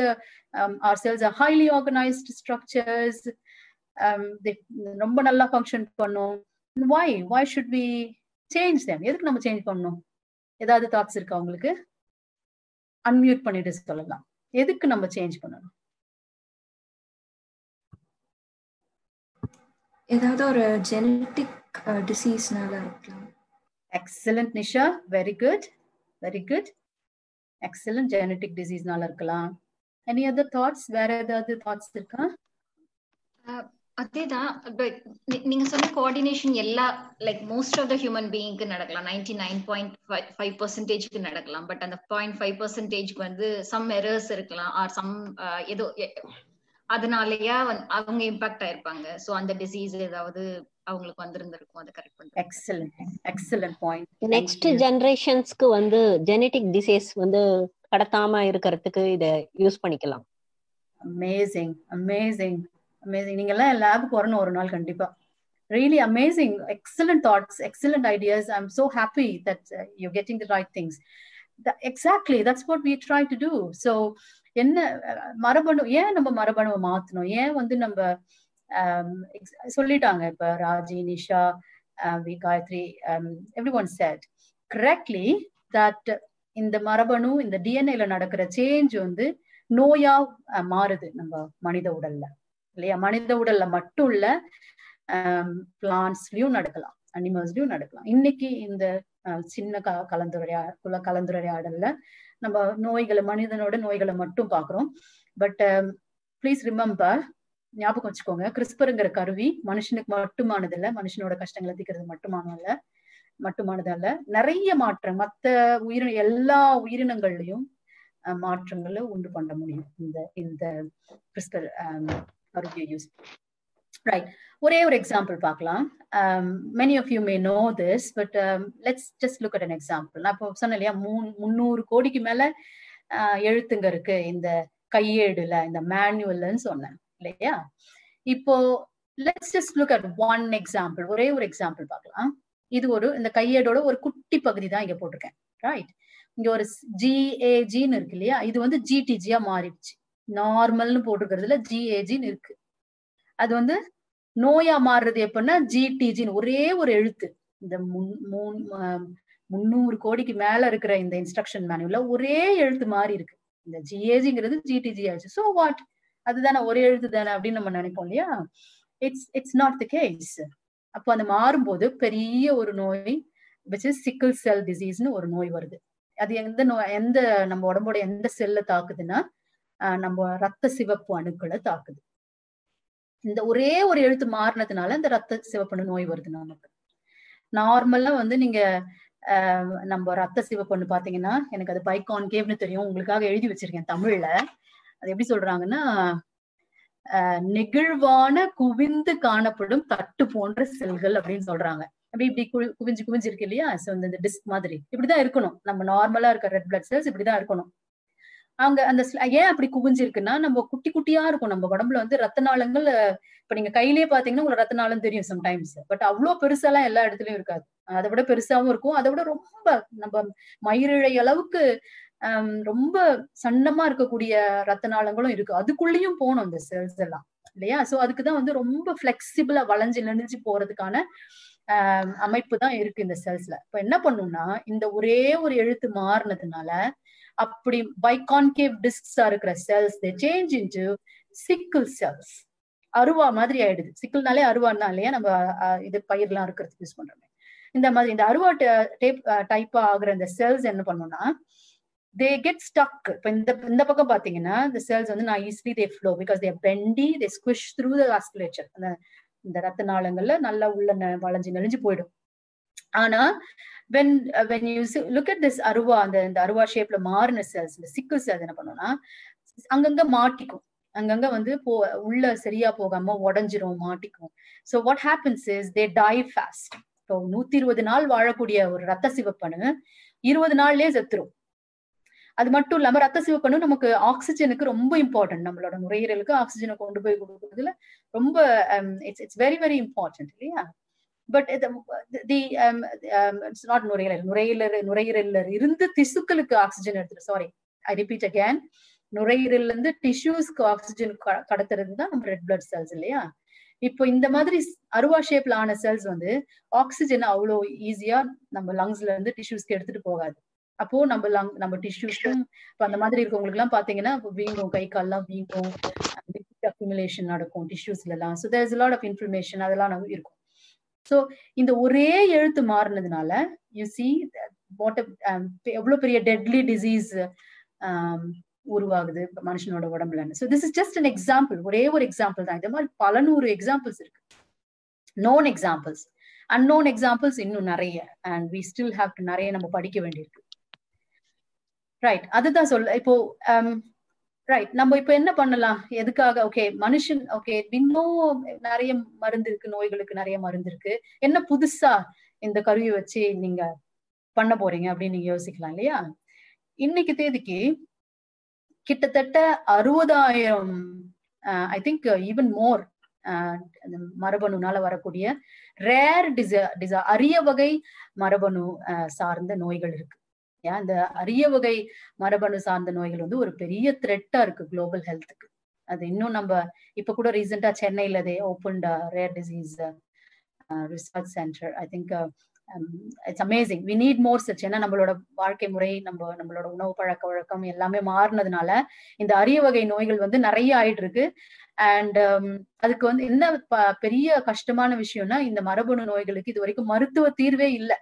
are cells highly cells structures highly um, ரொம்ப நல்லா ஃபங்க்ஷன் பண்ணும். Why why should be change them எதுக்கு நம்ம சேஞ்ச் பண்ணணும்? ஏதாவது தாட்ஸ் இருக்கா உங்களுக்கு? அன்மியூட் பண்ணிட்டு சொல்லலாம். எதுக்கு நம்ம சேஞ்ச் பண்ணணும்? ஏதாவது ஒரு ஜெனட்டிக் டிசீஸ்னால இருக்கலாம். Excellent Nisha very good very good excellent genetic டிசீஸ்னால இருக்கலாம். எனி அதர் தாட்ஸ் வேற ஏதாவது தாட்ஸ் இருக்கா? அதேதான். நீங்க சொன்ன கோஆர்டினேஷன் எல்லா like most of the human பீயிங்க்கு நடக்கலாம். நைன்டி நைன் பாயிண்ட் ஃபைவ் பர்சன்டேஜ்க்கு நடக்கலாம். பட் அந்த பாயிண்ட் ஃபைவ் பர்சன்டேஜ்க்கு வந்து சம் எரர்ஸ் இருக்கலாம். ஆர் சம் ஏதோ அதனாலயா அவங்க இம்பாக்ட் ஆயிருப்பாங்க. சோ அந்த டிசீஸ் ஏதாவது அவங்களுக்கு வந்திருந்திருக்கும் அதை கரெக்ட் பண்ணுங்க எக்ஸலண்ட் எக்ஸலண்ட் பாயிண்ட் நெக்ஸ்ட் ஜெனரேஷன்ஸ்க்கு வந்து ஜெனட்டிக் டிசீஸ் வந்து கடத்தாம இருக்கிறதுக்கு இத யூஸ் பண்ணிக்கலாம். அமேசிங் அமேசிங் அமேசிங் நீங்க எல்லாம் லேபுக்கு வரணும் ஒரு நாள் கண்டிப்பா. Really amazing excellent thoughts excellent ideas I am so happy that you getting the right things exactly that's what we try to do so என்ன மரபணு ஏன் நம்ம மரபணுவை மாத்தணும்? ஏன் வந்து நம்ம Um, சொல்லிட்டாங்க. இப்ப Raji Nisha uh, we Gayathri everyone said correctly that இந்த மரபணு இந்த டிஎன்ஏல நடக்கிற சேஞ்ச் வந்து நோயா uh, மாறுது நம்ம மனித உடல்ல. இல்லையா? மனித உடல்ல மட்டும் இல்ல um, பிளான்ஸ்லயும் நடக்கலாம். அனிமல்ஸ்லயும் நடக்கலாம். இன்னைக்கு இந்த uh, சின்ன க கலந்துரையா குல கலந்துரையாடல்ல நம்ம நோய்களை மனிதனோட நோய்களை மட்டும் பாக்குறோம் பட் ப்ளீஸ் ரிமெம்பர் ஞாபகம் வச்சுக்கோங்க. கிறிஸ்பருங்கிற கருவி மனுஷனுக்கு மட்டுமானது இல்ல மனுஷனோட கஷ்டங்களை தீக்கிறது மட்டுமானது மட்டுமானது அல்ல. நிறைய மாற்றம் மத்த உயிரின எல்லா உயிரினங்கள்லயும் மாற்றங்களை உண்டு பண்ண முடியும். இந்த இந்த கிறிஸ்பர் கருவியை யூஸ் ரைட் ஒரே ஒரு எக்ஸாம்பிள் பார்க்கலாம். Many of you may know this but let's just look at an example நான் இப்போ சொன்னேன் இல்லையா? மூணு முந்நூறு கோடிக்கு மேல எழுத்துங்க இருக்கு. இந்த கையேடுல இந்த மேனுவல்னு சொன்னேன். இல்லையா? இப்போ let's just look at one example ஒரே ஒரு எக்ஸாம்பிள் பார்க்கலாம். இது ஒரு இந்த கையேடோட ஒரு குட்டி பகுதி தான் இங்க போட்டிருக்கேன். ரைட் இங்க ஒரு ஜிஏஜின்னு இருக்கு இல்லையா? இது வந்து ஜிடிஜியா மாறிடுச்சு. நார்மல்னு போட்டிருக்கிறதுல ஜிஏஜின்னு இருக்கு. அது வந்து நோயா மாறுறது எப்படின்னா ஜிடிஜின்னு ஒரே ஒரு எழுத்து. இந்த முன்னூறு கோடிக்கு மேல இருக்கிற இந்த இன்ஸ்ட்ரக்ஷன் மேனுவல்ல ஒரே எழுத்து மாறி இருக்கு. இந்த ஜிஏஜிங்கிறது ஜிடிஜி ஆச்சு ஸோ வாட் அதுதானே ஒரே எழுத்து தானே அப்படின்னு நம்ம நினைப்போம் இல்லையா? It's it's not the case அப்போ அந்த மாறும்போது பெரிய ஒரு நோய் விச் இஸ் சிக்கிள் செல் டிசீஸ்னு ஒரு நோய் வருது. அது எந்த நோய் எந்த நம்ம உடம்போட எந்த செல்ல தாக்குதுன்னா நம்ம ரத்த சிவப்பு அணுக்களை தாக்குது. இந்த ஒரே ஒரு எழுத்து மாறினதுனால இந்த ரத்த சிவப்பணு நோய் வருது நமக்கு. நார்மலா வந்து நீங்க நம்ம ரத்த சிவப்பண்ணு பாத்தீங்கன்னா எனக்கு அது பைகான் கேவ்னு தெரியும். உங்களுக்காக எழுதி வச்சிருக்கேன் தமிழ்ல. அது எப்படி சொல்றாங்கன்னா நெகிழ்வான குவிந்து காணப்படும் தட்டு போன்ற செல்கள் அப்படின்னு சொல்றாங்க. அப்படி இப்படி குவிஞ்சு குவிஞ்சு இருக்கு இல்லையா? ஸோ இந்த டிஸ்க் மாதிரி. இப்படிதான் இருக்கணும். நம்ம நார்மலா இருக்க ரெட் பிளட் செல்ஸ் இப்படிதான் இருக்கணும். அங்க அந்த ஏன் அப்படி குவிஞ்சு இருக்குன்னா நம்ம குட்டி குட்டியா இருக்கும் நம்ம உடம்புல வந்து ரத்த நாளங்கள் இப்ப நீங்க கையிலேயே பாத்தீங்கன்னா உங்களுக்கு ரத்த நாளம் தெரியும் சம்டைம்ஸ் பட் அவ்வளவு பெருசாலாம் எல்லா இடத்துலயும் இருக்காது. அதை விட பெருசாவும் இருக்கும். அதை விட ரொம்ப நம்ம மயிரிழை அளவுக்கு ரொம்ப சன்னமா இருக்கக்கூடிய ரத்த நாளங்களும் இருக்கு. அதுக்குள்ளேயும் போகணும் இந்த செல்ஸ் எல்லாம் இல்லையா? சோ அதுக்குதான் வந்து ரொம்ப பிளெக்சிபிளா வளைஞ்சு நெளிஞ்சு போறதுக்கான அமைப்பு தான் இருக்கு இந்த செல்ஸ்ல இப்ப என்ன பண்ணும்னா இந்த ஒரே ஒரு எழுத்து மாறினதுனால அப்படி பைகான்கேவ் டிஸ்க்ஸா இருக்கிற cells they change into sickle cells அருவா மாதிரி ஆயிடுது. சிக்கிள்னாலே அருவான்னா இல்லையா? நம்ம இது பயிர்லாம் இருக்கிறதுக்கு யூஸ் பண்றோமே. இந்த மாதிரி இந்த அருவா டைப் டைப்பா ஆகுற இந்த செல்ஸ் என்ன பண்ணும்னா தே கெட் ஸ்டக் இப்போ இந்த இந்த பக்கம் பார்த்தீங்கன்னா இந்த செல்ஸ் வந்து நான் easily they flow because they bendy they squish through the vasculature அந்த இந்த ரத்த நாளங்கள்ல நல்லா உள்ள வளைஞ்சு நெளிஞ்சு போயிடும். ஆனா when when you look at this அருவா அந்த இந்த அருவா ஷேப்ல மாறின செல்ஸ் இந்த சிக்கு செல்ஸ் என்ன பண்ணோம்னா அங்கங்க மாட்டிக்கும். அங்கங்க வந்து போ உள்ள சரியா போகாம உடஞ்சிரும் மாட்டிக்கும். So what happens is they die fast இப்போ நூத்தி இருபது நாள் வாழக்கூடிய ஒரு ரத்த சிவப்பணு இருபது நாள்லயே செத்துரும். அது மட்டும் இல்லாம ரத்த சிவப்பணு நமக்கு ஆக்சிஜனுக்கு ரொம்ப இம்பார்ட்டன்ட் நம்மளோட நுரையீரலுக்கு ஆக்சிஜனை கொண்டு போய் கொடுக்கறதுல ரொம்ப it's it's very very important இல்லையா? பட் தி இட்ஸ் நாட் நுரையீரல். நுரையீரல் நுரையீரல்ல இருந்து திசுக்களுக்கு ஆக்சிஜன் எடுத்துரு. சாரி ஐ ரிப்பீட் அகேன் நுரையீரல்ல இருந்து டிஷ்யூஸ்க்கு ஆக்சிஜன் கடத்துறது தான் நம்ம ரெட் பிளட் செல்ஸ் இல்லையா? இப்போ இந்த மாதிரி அருவா ஷேப்ல ஆன செல்ஸ் வந்து ஆக்சிஜன் அவ்வளோ ஈஸியா நம்ம லங்ஸ்ல இருந்து டிஷ்யூஸ்க்கு எடுத்துட்டு போகாது. அப்போ நம்ம லங் நம்ம டிஷ்யூஸ்க்கும் இப்போ அந்த மாதிரி இருக்கவங்களுக்கு எல்லாம் பாத்தீங்கன்னா வீங்கும் கை கால்லாம் வீங்கும் அக்யூமுலேஷன் நடக்கும் டிஷ்யூஸ்ல எல்லாம் so there is lot of information அதெல்லாம் இருக்கும். ஸோ இந்த ஒரே எழுத்து மாறினதுனால யூ சி வாட் எவ்வளவு பெரிய டெட்லி டிசீஸ் உருவாகுது மனுஷனோட உடம்புல so this is just an example ஒரே ஒரு எக்ஸாம்பிள் தான். இந்த மாதிரி பல நூறு எக்ஸாம்பிள்ஸ் இருக்கு. நோன் எக்ஸாம்பிள்ஸ் அன்னோன் எக்ஸாம்பிள்ஸ் இன்னும் நிறைய. And we still have to நிறைய நம்ம படிக்க வேண்டியிருக்கு. ரைட் அதுதான் சொல்ல இப்போ um, ரைட் நம்ம இப்போ என்ன பண்ணலாம்? எதுக்காக? ஓகே மனுஷன் ஓகே இன்னும் நிறைய மருந்து இருக்கு நோய்களுக்கு நிறைய மருந்து இருக்கு. என்ன புதுசா இந்த கருவியை வச்சு நீங்க பண்ண போறீங்க அப்படின்னு நீங்க யோசிக்கலாம் இல்லையா? இன்னைக்கு தேதிக்கு கிட்டத்தட்ட அறுபதாயிரம் ஐ திங்க் ஈவன் மோர் மரபணுனால வரக்கூடிய ரேர் டிச டிச அரிய வகை மரபணு uh, சார்ந்த நோய்கள் இருக்கு. ஏன் இந்த அரிய வகை மரபணு சார்ந்த நோய்கள் வந்து ஒரு பெரிய த்ரெட்டா இருக்கு குளோபல் ஹெல்த்துக்கு அது இன்னும் நம்ம இப்ப கூட ரீசெண்டா சென்னையில அதே open rare disease research centre I think it's amazing we need more search ஏன்னா நம்மளோட வாழ்க்கை முறை நம்ம நம்மளோட உணவு பழக்க வழக்கம் எல்லாமே மாறினதுனால இந்த அரிய வகை நோய்கள் வந்து நிறைய ஆயிட்டு இருக்கு அண்ட் um, அதுக்கு வந்து என்ன பெரிய கஷ்டமான விஷயம்னா இந்த மரபணு நோய்களுக்கு இது வரைக்கும் மருத்துவ தீர்வே இல்லை.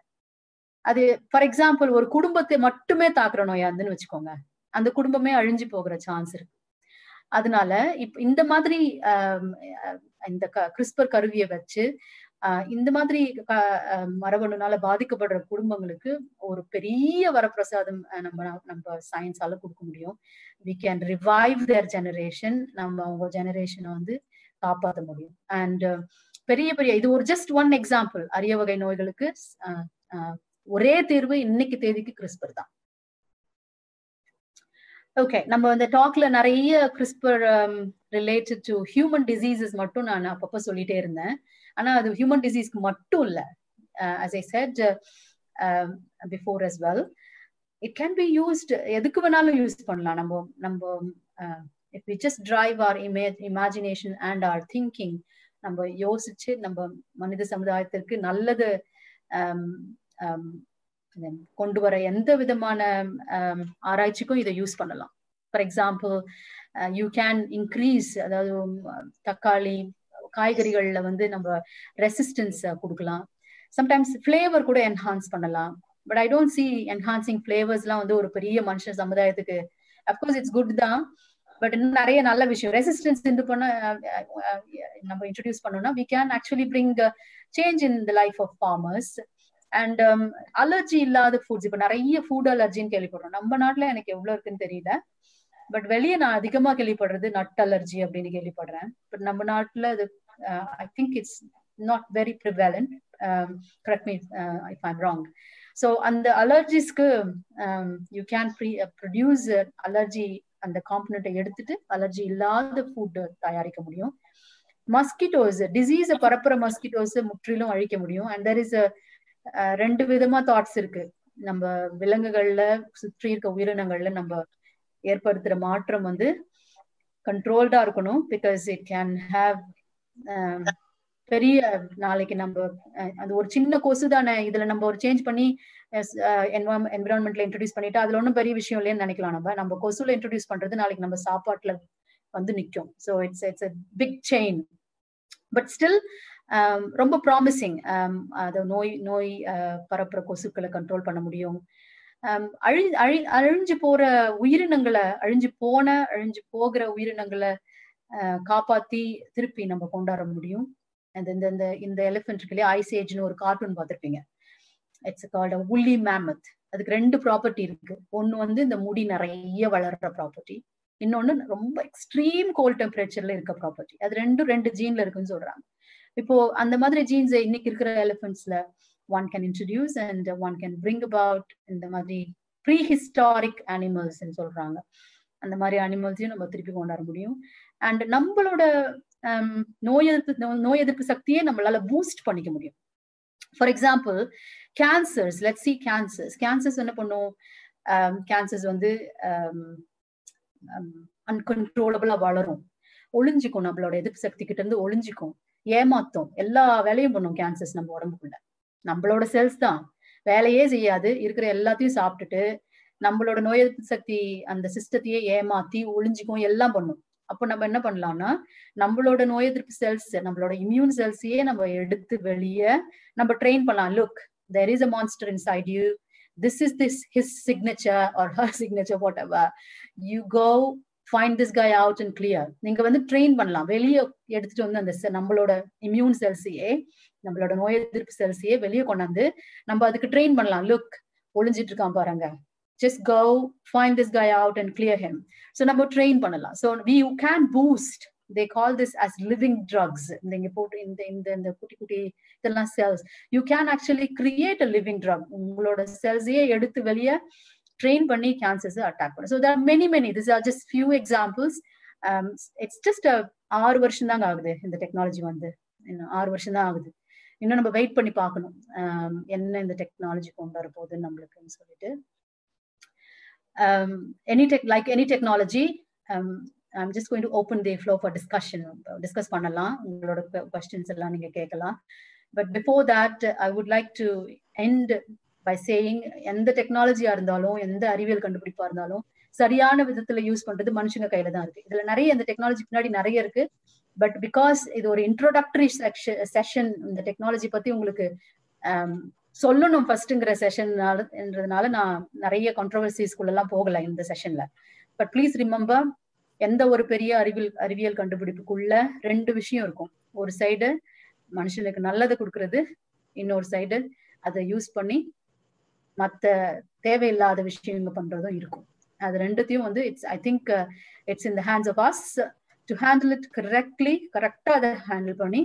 அது ஃபார் எக்ஸாம்பிள் ஒரு குடும்பத்தை மட்டுமே தாக்குற நோயா இருந்துன்னு வச்சுக்கோங்க. அந்த குடும்பமே அழிஞ்சு போகிற சான்ஸ் இருக்கு. அதனால இப் இந்த மாதிரி இந்த கிறிஸ்பர் கருவியை வச்சு இந்த மாதிரி மரபணுனால பாதிக்கப்படுற குடும்பங்களுக்கு ஒரு பெரிய வரப்பிரசாதம் நம்ம நம்ம சயின்ஸால கொடுக்க முடியும். We can revive their generation நம்ம அவங்க ஜெனரேஷனை வந்து காப்பாற்ற முடியும். அண்ட் பெரிய பெரிய இது ஒரு ஜஸ்ட் ஒன் எக்ஸாம்பிள் அரிய வகை நோய்களுக்கு ஒரே தீர்வு இன்னைக்கு தேதிக்கு கிறிஸ்பர் தான். ஓகே நம்ம இந்த டாக்ல நிறைய CRISPR related to human diseases மட்டும் நான் அப்பப்போ சொல்லிட்டே இருந்தேன். ஆனா அது ஹியூமன் டிசீஸ்க்கு மட்டும் இல்ல. As I said before as well it can be used எதுக்கு வேணாலும் யூஸ் பண்ணலாம். நம்ம நம்ம if we just drive our image imagination and our thinking நம்ம யோசிச்சு நம்ம மனித சமுதாயத்திற்கு நல்லது um, கொண்டு வர எந்த விதமான ஆராய்ச்சிக்கும் இதை யூஸ் பண்ணலாம். For example you can increase அதாவது தக்காளி காய்கறிகள்ல வந்து நம்ம ரெசிஸ்டன்ஸ் கொடுக்கலாம். சம்டைம்ஸ் ஃப்ளேவர் கூட என்ஹான்ஸ் பண்ணலாம். But I don't see enhancing ஃப்ளேவர்ஸ்லாம் வந்து ஒரு பெரிய மனுஷ சமுதாயத்துக்கு அப்கோர்ஸ் இட்ஸ் குட் தான். பட் இன்னும் நிறைய நல்ல விஷயம். ரெசிஸ்டன்ஸ் இது பண்ண நம்ம இன்ட்ரடியூஸ் பண்ணோம்னா we can actually bring change in the life of farmers and allergy um, இல்லாத ஃபுட்ஸ் இப்போ நிறைய ஃபுட் அலர்ஜின்னு கேள்விப்படுறோம். நம்ம நாட்டுல எனக்கு எவ்வளவு இருக்குன்னு தெரியல. பட் வெளியே நான் அதிகமா கேள்விப்படுறது நட் அலர்ஜி அப்படின்னு கேள்விப்படுறேன். பட் நம்ம நாட்டுல அது I think it's not very prevalent correct me if I'm wrong so அந்த அலர்ஜிஸ்க்கு you can pre produce allergy அந்த காம்பனண்ட்டை எடுத்துட்டு அலர்ஜி இல்லாத ஃபுட் தயாரிக்க முடியும். மஸ்கிட்டோஸ் டிசீஸை பரப்புற மஸ்கிட்டோஸ் முற்றிலும் அழிக்க முடியும். அண்ட் தெர் இஸ் அ ரெண்டு விதமா தாட்ஸ் இருக்கு. நம்ம விலங்குகள்ல சுற்றி இருக்க உயிரினங்கள்ல நம்ம ஏற்படுத்துற மாற்றம் வந்து கண்ட்ரோல்டா இருக்கணும். பிகாஸ் இட் கேன் ஹாவ் பெரிய நாளைக்கு நம்ம அது ஒரு சின்ன கொசு தானே. இதுல நம்ம ஒரு சேஞ்ச் பண்ணி என்விரான்மெண்ட்ல இன்ட்ரடியூஸ் பண்ணிட்டு அதுல ஒன்றும் பெரிய விஷயம் இல்லைன்னு நினைக்கலாம் நம்ம. நம்ம கொசுல இன்ட்ரடியூஸ் பண்றது நாளைக்கு நம்ம சாப்பாட்டுல வந்து நிற்கும் so it's it's a big chain but still ரொம்ப ப்ராமிசிங் அதை நோய் நோய் பரப்புற கொசுக்களை கண்ட்ரோல் பண்ண முடியும். அழி அழி அழிஞ்சு போற உயிரினங்களை அழிஞ்சு போன அழிஞ்சு போகிற உயிரினங்களை காப்பாத்தி திருப்பி நம்ம கொண்டாட முடியும். அந்த இந்த இந்த இந்த எலிஃபென்ட் ஐஸ் ஏஜ்னு ஒரு கார்ட்டூன் பார்த்துருப்பீங்க. இட்ஸ் கால்ட் உல்லி மேமத் அதுக்கு ரெண்டு ப்ராப்பர்ட்டி இருக்கு. ஒன்னு வந்து இந்த முடி நிறைய வளர்ற ப்ராப்பர்ட்டி இன்னொன்னு ரொம்ப எக்ஸ்ட்ரீம் கோல்ட் டெம்பரேச்சர்ல இருக்க ப்ராப்பர்ட்டி அது ரெண்டும் ரெண்டு ஜீன்ல இருக்குன்னு சொல்றாங்க. இப்போ அந்த மாதிரி ஜீன்ஸ் இன்னைக்கு இருக்கிற எலிஃபென்ட்ஸ்ல one can introduce and one can bring about இந்த மாதிரி ப்ரீ ஹிஸ்டாரிக் அனிமல்ஸ் சொல்றாங்க. அந்த மாதிரி அனிமல்ஸையும் நம்ம திருப்பி கொண்டாட முடியும். அண்ட் நம்மளோட um, நோய் எதிர்ப்பு நோய் எதிர்ப்பு சக்தியை நம்மளால பூஸ்ட் பண்ணிக்க முடியும். For example cancers let see cancers cancers என்ன பண்ணும்? Um, கேன்சர்ஸ் வந்து um, அன்கன்ட்ரோலபிளா வளரும். ஒளிஞ்சிக்கும் நம்மளோட எதிர்ப்பு சக்தி கிட்ட இருந்து ஒளிஞ்சிக்கும். ஏமாத்தும். எல்லா வேலையும் பண்ணும் கேன்சர்ஸ் நம்ம உடம்புக்குள்ள. நம்மளோட செல்ஸ் தான். வேலையே செய்யாது. இருக்கிற எல்லாத்தையும் சாப்பிட்டுட்டு நம்மளோட நோய் எதிர்ப்பு சக்தி அந்த சிஸ்டத்தையே ஏமாத்தி ஒளிஞ்சிக்கும் எல்லாம் பண்ணும். அப்போ நம்ம என்ன பண்ணலாம்னா நம்மளோட நோய் எதிர்ப்பு செல்ஸ் நம்மளோட இம்யூன் செல்ஸையே நம்ம எடுத்து வெளியே நம்ம ட்ரெயின் பண்ணலாம். Look there is a monster inside you this is this his signature or her signature whatever you go find this guy out and clear நீங்க வந்து ட்ரெயின் பண்ணலாம். வெளியே எடுத்துட்டு வந்து அந்த நம்மளோட இம்யூன் செல்ஸையே நம்மளோட நோய் எதிர்ப்பு செல்ஸையே வெளியே கொண்டாந்து நம்ம அதுக்கு ட்ரெயின் பண்ணலாம். லுக் ஒளிஞ்சிட்டு இருக்கான் பாருங்க. Just go find this guy out and clear them so நம்ம ட்ரெயின் பண்ணலாம். So we you can boost they call this as living drugs இந்த இங்கே போட்டு இந்த இந்த இந்த குட்டி குட்டி இதெல்லாம் cells you can actually create a living drug உங்களோட செல்ஸையே எடுத்து வெளியே ட்ரெயின் பண்ணி கேன்சர்ஸ் அட்டாக் பண்ணும் so there many many this are just few examples it's just ஆறு வருஷம் தாங்க ஆகுது. இந்த டெக்னாலஜி வந்து. இன்னும் ஆறு வருஷம் தான் ஆகுது. இன்னும் நம்ம வெயிட் பண்ணி பார்க்கணும். Um, என்ன இந்த டெக்னாலஜி கொண்டு வர போகுதுன்னு நம்மளுக்குன்னு சொல்லிட்டு. Any tech like any technology I'm just going to open the flow for discussion discuss பண்ணலாம். உங்களோட கொஸ்டின்ஸ் எல்லாம் நீங்க கேட்கலாம். But before that I would like to end by saying எந்த டெக்னாலஜியா இருந்தாலும் எந்த அறிவியல் கண்டுபிடிப்பா இருந்தாலும் சரியான விதத்துல யூஸ் பண்றது மனுஷங்க கையில தான் இருக்கு. இதுல நிறைய இந்த டெக்னாலஜி பின்னாடி நிறைய இருக்கு. பட் பிகாஸ் இது ஒரு இன்ட்ரோடக்டரி செஷன் இந்த டெக்னாலஜி பத்தி உங்களுக்கு um, சொல்லணும் ஃபர்ஸ்ட்ங்கிற செஷன்னாலன்றதுனால நான் நிறைய கான்ட்ரவர்சிஸ்குள்ள எல்லாம் போகல இந்த செஷன்ல பட் ப்ளீஸ் ரிமெம்பர் எந்த ஒரு பெரிய அறிவியல் அறிவியல் கண்டுபிடிப்புக்குள்ள ரெண்டு விஷயம் இருக்கும். ஒரு சைடு மனுஷனுக்கு நல்லதை கொடுக்கறது இன்னொரு சைடு அதை யூஸ் பண்ணி மற்ற தேவையில்லாத விஷயங்க பண்றதும் இருக்கும். அது ரெண்டுத்தையும் வந்து it's I think it's in the hands of us to handle it correctly கரெக்டா அதை ஹேண்டில் பண்ணி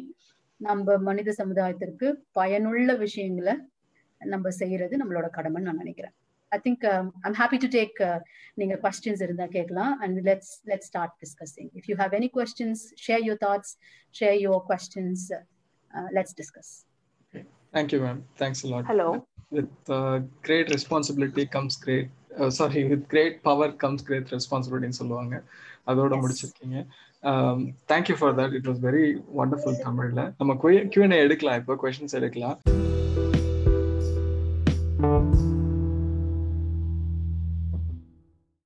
நம்ம மனித சமுதாயத்திற்கு பயனுள்ள விஷயங்களை நம்ம செய்யறது நம்மளோட கடமைன்னு நான் நினைக்கிறேன். I think I'm happy to take நீங்க கொஸ்டின்ஸ் இருந்தா கேட்கலாம். And let's let's start discussing if you have any questions share your thoughts share your questions let's discuss Thank you, ma'am. Thanks a lot. Hello. With uh, great responsibility comes great, uh, sorry, with great power comes great responsibility ன்னு சொல்லுவாங்க அதோட முடிச்சிருக்கீங்க thank you for that it was very wonderful தமிழ்ல நம்ம Q&A எடுக்கலாம் இப்போ questions எடுக்கலாம்